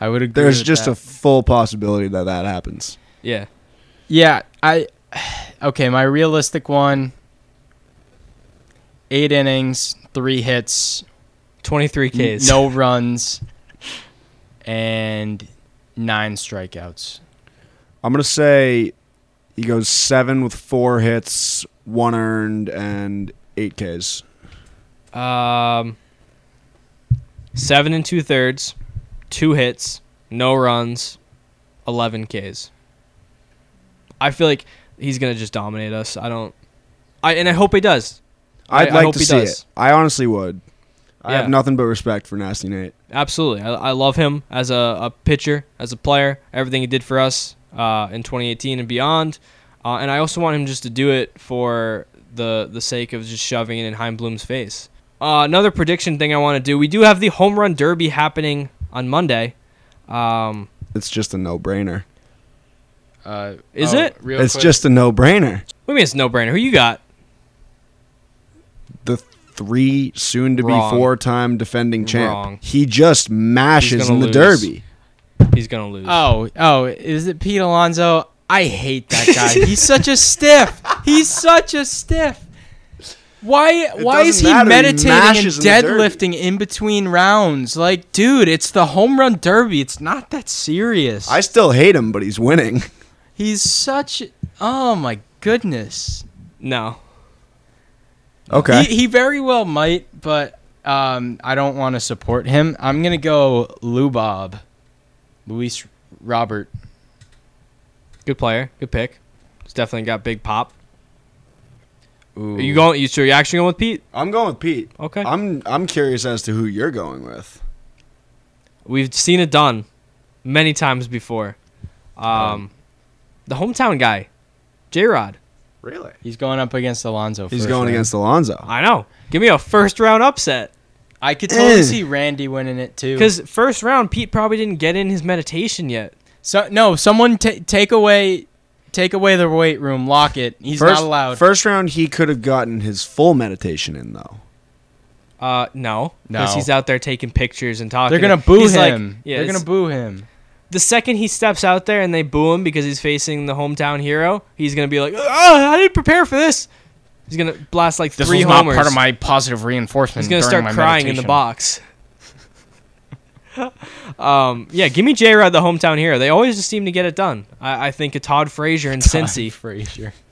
Speaker 3: I would agree.
Speaker 2: There's
Speaker 3: with
Speaker 2: just
Speaker 3: that.
Speaker 2: a full possibility that that happens.
Speaker 1: Yeah,
Speaker 3: Yeah, I okay, my realistic one 8 innings, 3 hits,
Speaker 1: twenty-three
Speaker 3: n-
Speaker 1: Ks.
Speaker 3: no runs and 9 strikeouts.
Speaker 2: I'm gonna say he goes seven with four hits, one earned, and eight Ks.
Speaker 1: Um, seven and two thirds, two hits, no runs, eleven Ks. I feel like he's gonna just dominate us. I don't. I and I hope he does. I-
Speaker 2: I'd
Speaker 1: I
Speaker 2: like
Speaker 1: hope
Speaker 2: to
Speaker 1: he
Speaker 2: see
Speaker 1: does.
Speaker 2: it. I honestly would. I
Speaker 1: Yeah.
Speaker 2: have nothing but respect for Nasty Nate.
Speaker 1: Absolutely, I, I love him as a, a pitcher, as a player. Everything he did for us uh, in 2018 and beyond, uh, and I also want him just to do it for the the sake of just shoving it in Chaim Bloom's face. Uh, another prediction thing I want to do. We do have the home run derby happening on Monday. Um,
Speaker 2: It's just a no-brainer.
Speaker 3: Uh,
Speaker 1: Is
Speaker 3: oh,
Speaker 1: it?
Speaker 3: Real
Speaker 2: It's
Speaker 3: quick.
Speaker 2: just a no-brainer.
Speaker 1: what do you mean it's no brainer? Who you got?
Speaker 2: The three soon-to-be
Speaker 1: Wrong.
Speaker 2: four-time defending champ.
Speaker 1: Wrong.
Speaker 2: He just mashes in the
Speaker 1: lose.
Speaker 2: derby.
Speaker 1: He's gonna lose.
Speaker 3: Oh, oh, is it Pete Alonso? I hate that guy. He's such a stiff. He's such a stiff. Why why is he
Speaker 2: matter. He
Speaker 3: meditating and
Speaker 2: mashes in
Speaker 3: deadlifting in between rounds? Like, dude, it's the home run derby. It's not that serious.
Speaker 2: I still hate him, but he's winning.
Speaker 3: He's such Oh my goodness.
Speaker 1: no.
Speaker 2: Okay.
Speaker 3: He, he very well might, but um, I don't want to support him. I'm gonna go Lou Bob, Luis Robert.
Speaker 1: Good player. Good pick. He's definitely got big pop.
Speaker 3: Ooh.
Speaker 1: Are you going? You sure you're actually going with Pete?
Speaker 2: I'm going with Pete.
Speaker 1: Okay.
Speaker 2: I'm I'm curious as to who you're going with.
Speaker 1: We've seen it done many times before. Um, the hometown guy, J Rod.
Speaker 2: Really?
Speaker 3: He's going up against Alonso.
Speaker 2: He's going
Speaker 3: round.
Speaker 2: against Alonso.
Speaker 1: I know. Give me a first round upset.
Speaker 3: I could totally see Randy winning it too.
Speaker 1: Because first round, Pete probably didn't get in his meditation yet.
Speaker 3: so no, someone ta take away, take away the weight room, lock it. He's
Speaker 2: first,
Speaker 3: not allowed.
Speaker 2: First round, he could have gotten his full meditation in though.
Speaker 1: Uh, no, because
Speaker 3: No.
Speaker 1: he's out there taking pictures and talking.
Speaker 3: They're gonna boo
Speaker 1: He's like-
Speaker 3: him.
Speaker 1: yeah,
Speaker 3: They're
Speaker 1: it's-
Speaker 3: gonna boo him.
Speaker 1: the second he steps out there and they boo him because he's facing the hometown hero, he's gonna be like, "Oh, I didn't prepare for this." He's gonna blast like
Speaker 3: This
Speaker 1: three
Speaker 3: was not
Speaker 1: homers.
Speaker 3: part of my positive reinforcement.
Speaker 1: He's gonna
Speaker 3: during
Speaker 1: start
Speaker 3: my
Speaker 1: crying in the
Speaker 3: meditation.
Speaker 1: box. um, yeah, give me J Rod, the hometown hero. They always just seem to get it done. I, I think of Todd Frazier and Cincy.
Speaker 3: Frazier.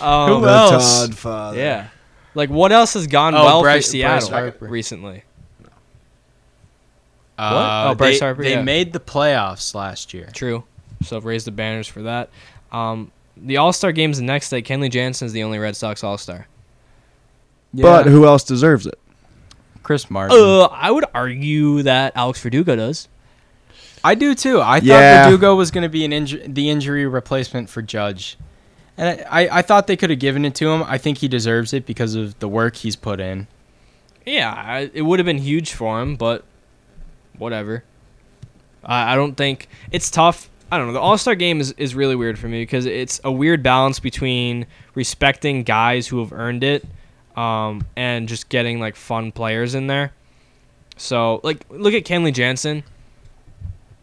Speaker 1: Um,
Speaker 3: Who
Speaker 2: the
Speaker 3: else?
Speaker 2: Todd father.
Speaker 1: Yeah, like what else has gone
Speaker 3: Oh,
Speaker 1: well
Speaker 3: Bryce-
Speaker 1: for Seattle
Speaker 3: Bryce
Speaker 1: recently?
Speaker 3: Uh,
Speaker 1: Oh, Bryce
Speaker 3: they,
Speaker 1: Harper,
Speaker 3: They
Speaker 1: yeah.
Speaker 3: made the playoffs last year.
Speaker 1: True. So raise the banners for that. Um, the All Star game's the next day. Kenley Jansen's the only Red Sox All Star.
Speaker 2: But who else deserves it?
Speaker 3: Chris Martin.
Speaker 1: Uh, I would argue that Alex Verdugo does.
Speaker 3: I do too. I thought
Speaker 2: Yeah.
Speaker 3: Verdugo was going to be an inju- the injury replacement for Judge, and I, I, I thought they could have given it to him. I think he deserves it because of the work he's put in.
Speaker 1: Yeah, I, it would have been huge for him, but whatever. I, I don't think it's tough. I don't know. The All Star game is, is really weird for me because it's a weird balance between respecting guys who have earned it um, and just getting like fun players in there. So, like, look at Kenley Jansen.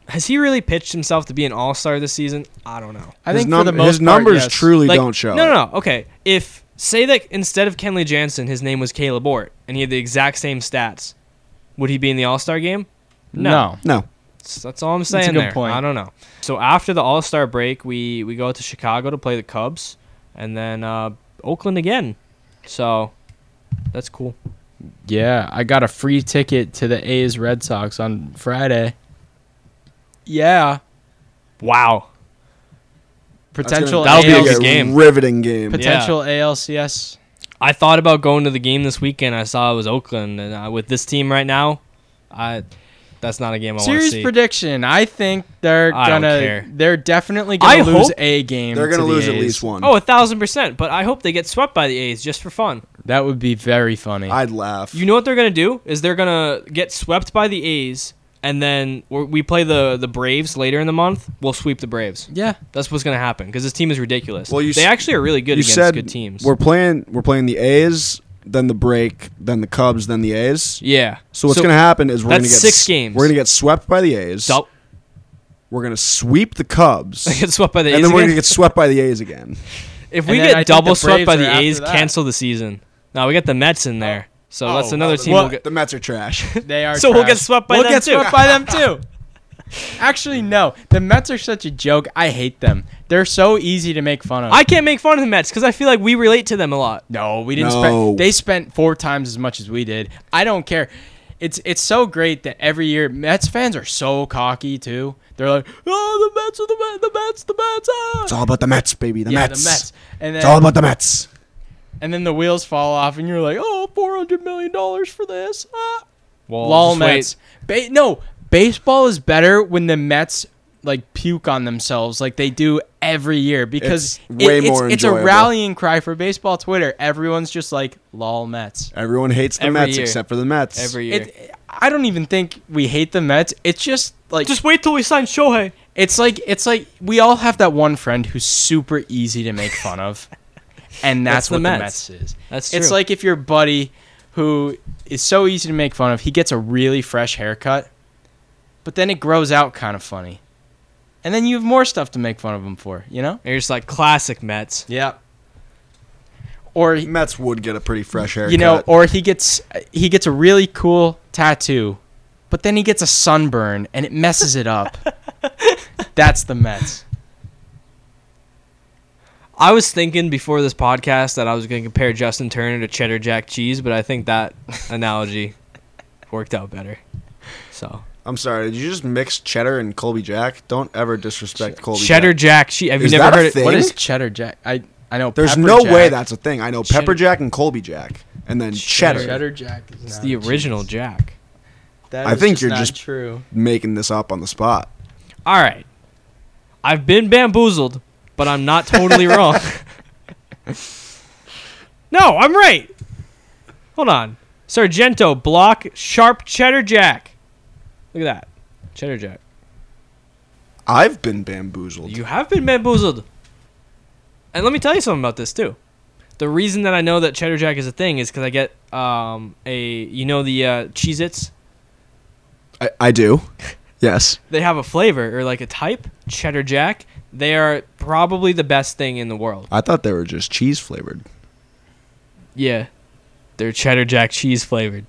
Speaker 1: Has he really pitched himself to be an All Star this season? I don't know.
Speaker 3: I
Speaker 2: his
Speaker 3: think
Speaker 2: num-
Speaker 3: for the most
Speaker 2: his
Speaker 3: part,
Speaker 2: numbers
Speaker 3: yes.
Speaker 2: truly
Speaker 1: Like,
Speaker 2: don't show.
Speaker 1: No, no, no. Okay. If say that instead of Kenley Jansen, his name was Kaleb Ort, and he had the exact same stats, would he be in the All Star game?
Speaker 3: No.
Speaker 2: No.
Speaker 1: That's, that's all I'm
Speaker 3: a
Speaker 1: saying
Speaker 3: good
Speaker 1: there.
Speaker 3: point.
Speaker 1: I don't know. So after the All Star break, we we go to Chicago to play the Cubs, and then uh, Oakland again. So that's cool.
Speaker 3: Yeah, I got a free ticket to the A's Red Sox on Friday. Yeah,
Speaker 1: Wow.
Speaker 2: That's
Speaker 3: potential
Speaker 2: gonna-
Speaker 1: That'll be a good game.
Speaker 2: Riveting game.
Speaker 3: potential ALCS.
Speaker 1: I thought about going to the game this weekend. I saw it was Oakland, and uh, with this team right now, I that's not a game I want to
Speaker 3: Series
Speaker 1: see.
Speaker 3: prediction. I think they're
Speaker 1: I don't
Speaker 3: gonna.
Speaker 1: care.
Speaker 3: They're definitely gonna lose
Speaker 1: hope-
Speaker 3: a game.
Speaker 2: They're gonna
Speaker 3: the
Speaker 2: lose at
Speaker 3: A's.
Speaker 2: least one.
Speaker 1: oh, a thousand percent. But I hope they get swept by the A's just for fun.
Speaker 3: That would be very funny.
Speaker 2: I'd laugh.
Speaker 1: You know what they're gonna do is they're gonna get swept by the A's, and then we're, we play the the Braves later in the month. We'll sweep the Braves.
Speaker 3: yeah,
Speaker 1: That's what's gonna happen because this team is ridiculous.
Speaker 2: Well, you
Speaker 1: they
Speaker 2: s-
Speaker 1: actually are really good
Speaker 2: you
Speaker 1: against
Speaker 2: said
Speaker 1: good teams.
Speaker 2: we're playing. We're playing the A's, then the break, then the Cubs, then the A's.
Speaker 1: yeah.
Speaker 2: So what's gonna happen is we're gonna get
Speaker 1: six games.
Speaker 2: We're gonna get swept by the A's.
Speaker 1: Dou-
Speaker 2: We're gonna sweep the Cubs,
Speaker 1: they get swept by the
Speaker 2: and
Speaker 1: A's.
Speaker 2: then we're gonna get swept by the A's again.
Speaker 1: if
Speaker 3: And
Speaker 1: we
Speaker 3: then I
Speaker 1: get
Speaker 3: think
Speaker 1: double
Speaker 3: the
Speaker 1: swept by
Speaker 3: Braves
Speaker 1: the
Speaker 3: are
Speaker 1: A's,
Speaker 3: that.
Speaker 1: cancel the season. No, we got the Mets in there, so oh, that's
Speaker 2: Oh,
Speaker 1: another
Speaker 2: well,
Speaker 1: team.
Speaker 2: the-
Speaker 1: We'll get,
Speaker 2: the Mets are trash.
Speaker 3: they are.
Speaker 1: So we'll
Speaker 3: trash.
Speaker 1: get swept by
Speaker 3: We'll
Speaker 1: them
Speaker 3: get
Speaker 1: too.
Speaker 3: swept by them too. Actually, no. The Mets are such a joke. I hate them. They're so easy to make fun of.
Speaker 1: I can't make fun of the Mets because I feel like we relate to them a lot.
Speaker 3: No, we didn't
Speaker 2: No.
Speaker 3: spend. They spent four times as much as we did. I don't care. It's it's so great that every year Mets fans are so cocky too. They're like, oh, the Mets are the Mets, the Mets, the Mets. Ah.
Speaker 2: it's all about the Mets, baby. The
Speaker 3: yeah,
Speaker 2: Mets.
Speaker 3: the Mets. And
Speaker 2: It's all
Speaker 3: then,
Speaker 2: about the Mets.
Speaker 3: and then the wheels fall off, and you're like, oh, four hundred million dollars for this. Ah.
Speaker 1: Well,
Speaker 3: Lol. Mets. Ba- no, baseball is better when the Mets like puke on themselves like they do every year because
Speaker 2: It's way
Speaker 3: it's,
Speaker 2: more
Speaker 3: it's a rallying cry for baseball Twitter. Everyone's just like lol Mets.
Speaker 2: Everyone hates the
Speaker 1: Every
Speaker 2: Mets
Speaker 1: year.
Speaker 2: except for the Mets.
Speaker 1: every year.
Speaker 3: It, I don't even think we hate the Mets. It's just like
Speaker 1: just wait till we sign Shohei.
Speaker 3: it's like it's like we all have that one friend who's super easy to make fun of, and
Speaker 1: That's
Speaker 3: that's, what the
Speaker 1: Mets.
Speaker 3: Mets is.
Speaker 1: That's true.
Speaker 3: It's like if your buddy who is so easy to make fun of, he gets a really fresh haircut, but then it grows out kind of funny. And then you have more stuff to make fun of him for, you know?
Speaker 1: you're just like classic Mets.
Speaker 3: Yeah. Or
Speaker 2: Mets would get a pretty fresh haircut.
Speaker 3: you know, or he gets he gets a really cool tattoo, but then he gets a sunburn and it messes it up. That's the Mets.
Speaker 1: I was thinking before this podcast that I was going to compare Justin Turner to Cheddar Jack Cheese, but I think that analogy worked out better. So
Speaker 2: I'm sorry. Did you just mix cheddar and Colby Jack? Don't ever disrespect Colby.
Speaker 1: Cheddar
Speaker 2: Jack.
Speaker 1: Jack Cheese. Have
Speaker 2: Is
Speaker 1: you never
Speaker 2: that a
Speaker 1: heard it?
Speaker 3: What is cheddar jack? I I know.
Speaker 2: There's
Speaker 3: pepper
Speaker 2: no
Speaker 3: jack.
Speaker 2: way that's a thing. I know
Speaker 1: Cheddar-
Speaker 2: pepper jack and Colby Jack, and then cheddar.
Speaker 3: cheddar jack. Is
Speaker 1: It's
Speaker 3: not
Speaker 1: the original
Speaker 3: cheese.
Speaker 1: Jack.
Speaker 3: That
Speaker 2: I
Speaker 3: is
Speaker 2: think you're
Speaker 3: not
Speaker 2: just-
Speaker 3: true.
Speaker 2: Making this up on the spot.
Speaker 1: All right. I've been bamboozled, but I'm not totally wrong. no, I'm right. Hold on. Sargento block sharp cheddar jack. Look at that. Cheddar jack.
Speaker 2: I've been bamboozled.
Speaker 1: You have been bamboozled. And let me tell you something about this too. The reason that I know that cheddar jack is a thing is because I get um, a you know the uh, Cheez-Its.
Speaker 2: I, I do. Yes.
Speaker 1: They have a flavor or like a type cheddar jack. They are probably the best thing in the world.
Speaker 2: I thought they were just cheese flavored.
Speaker 1: Yeah, they're cheddar jack cheese flavored.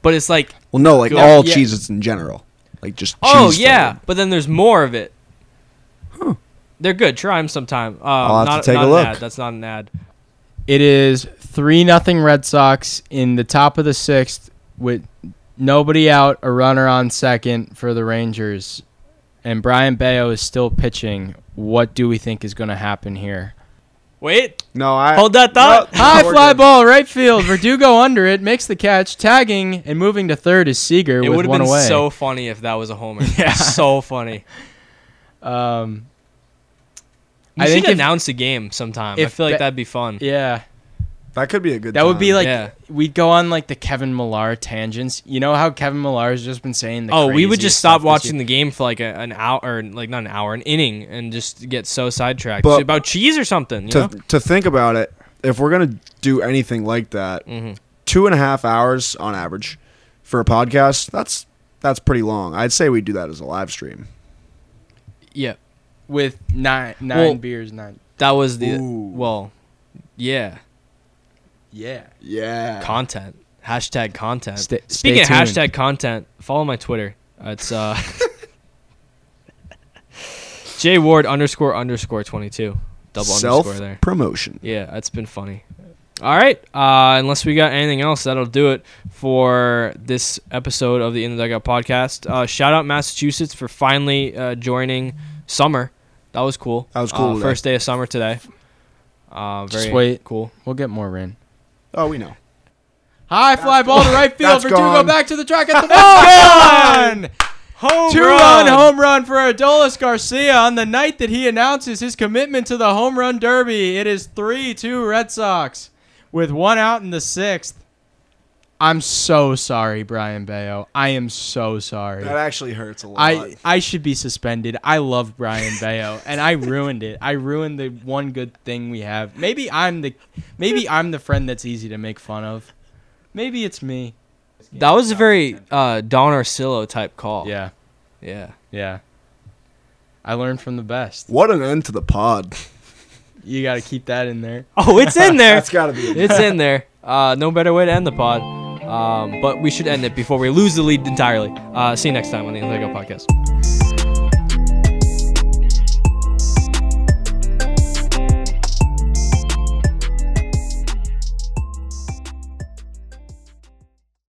Speaker 1: But it's like
Speaker 2: Well, no, like
Speaker 1: Good.
Speaker 2: all
Speaker 3: Yeah.
Speaker 2: cheeses in general. Like just
Speaker 1: oh
Speaker 2: cheese
Speaker 1: yeah,
Speaker 2: flavored.
Speaker 1: but then there's more of it.
Speaker 2: Huh.
Speaker 1: They're good. Try them sometime. Uh,
Speaker 2: I'll have to
Speaker 1: not,
Speaker 2: take
Speaker 1: not
Speaker 2: a
Speaker 1: an
Speaker 2: look.
Speaker 1: ad. That's not an ad.
Speaker 3: It is three nothing Red Sox in the top of the sixth with nobody out, a runner on second for the Rangers. and Brayan Bello is still pitching. What do we think is going to happen here?
Speaker 1: Wait,
Speaker 2: No, I
Speaker 1: hold that thought.
Speaker 2: No,
Speaker 3: High
Speaker 2: we're
Speaker 3: fly
Speaker 2: good.
Speaker 3: ball, right field. Verdugo under it, makes the catch, tagging and moving to third is Seager
Speaker 1: It
Speaker 3: with
Speaker 1: would have
Speaker 3: one
Speaker 1: been
Speaker 3: away.
Speaker 1: so funny if that was a homer.
Speaker 3: Yeah.
Speaker 1: so funny.
Speaker 3: um,
Speaker 1: We
Speaker 3: I
Speaker 1: should
Speaker 3: think if-
Speaker 1: announce a game sometime. I feel like that'd be fun.
Speaker 3: yeah,
Speaker 2: That could be a good.
Speaker 3: that would be like
Speaker 1: Yeah.
Speaker 3: we'd go on like the Kevin Millar tangents. You know how Kevin Millar has just been saying the
Speaker 1: Oh, we would just stop watching the game for like a, an hour, or like not an hour, an inning, and just get so sidetracked
Speaker 2: But-
Speaker 1: about cheese or something. You
Speaker 2: to
Speaker 1: know?
Speaker 2: to think about it. If we're gonna do anything like that,
Speaker 1: hmm
Speaker 2: two and a half hours on average for a podcast. That's that's pretty long. I'd say we do that as a live stream.
Speaker 1: Yeah,
Speaker 3: with nine nine
Speaker 1: Well-
Speaker 3: beers, nine.
Speaker 1: that was the
Speaker 2: Ooh.
Speaker 1: well, yeah,
Speaker 3: Yeah.
Speaker 2: Yeah.
Speaker 1: content hashtag content.
Speaker 3: Stay- stay
Speaker 1: Speaking of hashtag content, follow my Twitter. It's uh, J Ward underscore underscore twenty two double
Speaker 2: Self
Speaker 1: underscore there.
Speaker 2: promotion.
Speaker 1: Yeah, that's been funny. All right. Uh, unless we got anything else, that'll do it for this episode of the In the Dugout podcast. Uh, shout out Massachusetts for finally uh, joining summer. That was cool.
Speaker 2: That was cool
Speaker 1: Uh, first day of summer today. Uh, very
Speaker 3: Just wait.
Speaker 1: cool.
Speaker 3: We'll get more rain.
Speaker 2: Oh, we know.
Speaker 3: High fly ball to right field.
Speaker 2: That's
Speaker 3: Verdugo
Speaker 2: gone.
Speaker 3: back to the track at the ball.
Speaker 1: Home
Speaker 3: Two run home run for Adolis Garcia on the night that he announces his commitment to the home run derby. It is 3 2 Red Sox with one out in the sixth. I'm so sorry, Brayan Bello. I am so sorry.
Speaker 2: That actually hurts a lot.
Speaker 3: I, I should be suspended. I love Brayan Bello, and I ruined it. I ruined the one good thing we have. Maybe I'm the maybe I'm the friend that's easy to make fun of. Maybe it's me.
Speaker 1: That was a very uh, Don Orsillo type call.
Speaker 3: Yeah,
Speaker 1: Yeah.
Speaker 3: yeah. I learned from the best.
Speaker 2: what an end to the pod.
Speaker 3: You got to keep that in there.
Speaker 1: Oh, it's in there.
Speaker 2: That's got to be.
Speaker 1: it's in there. Uh, no better way to end the pod. Um, but we should end it before we lose the lead entirely. Uh, see you next time on the Lego Podcast.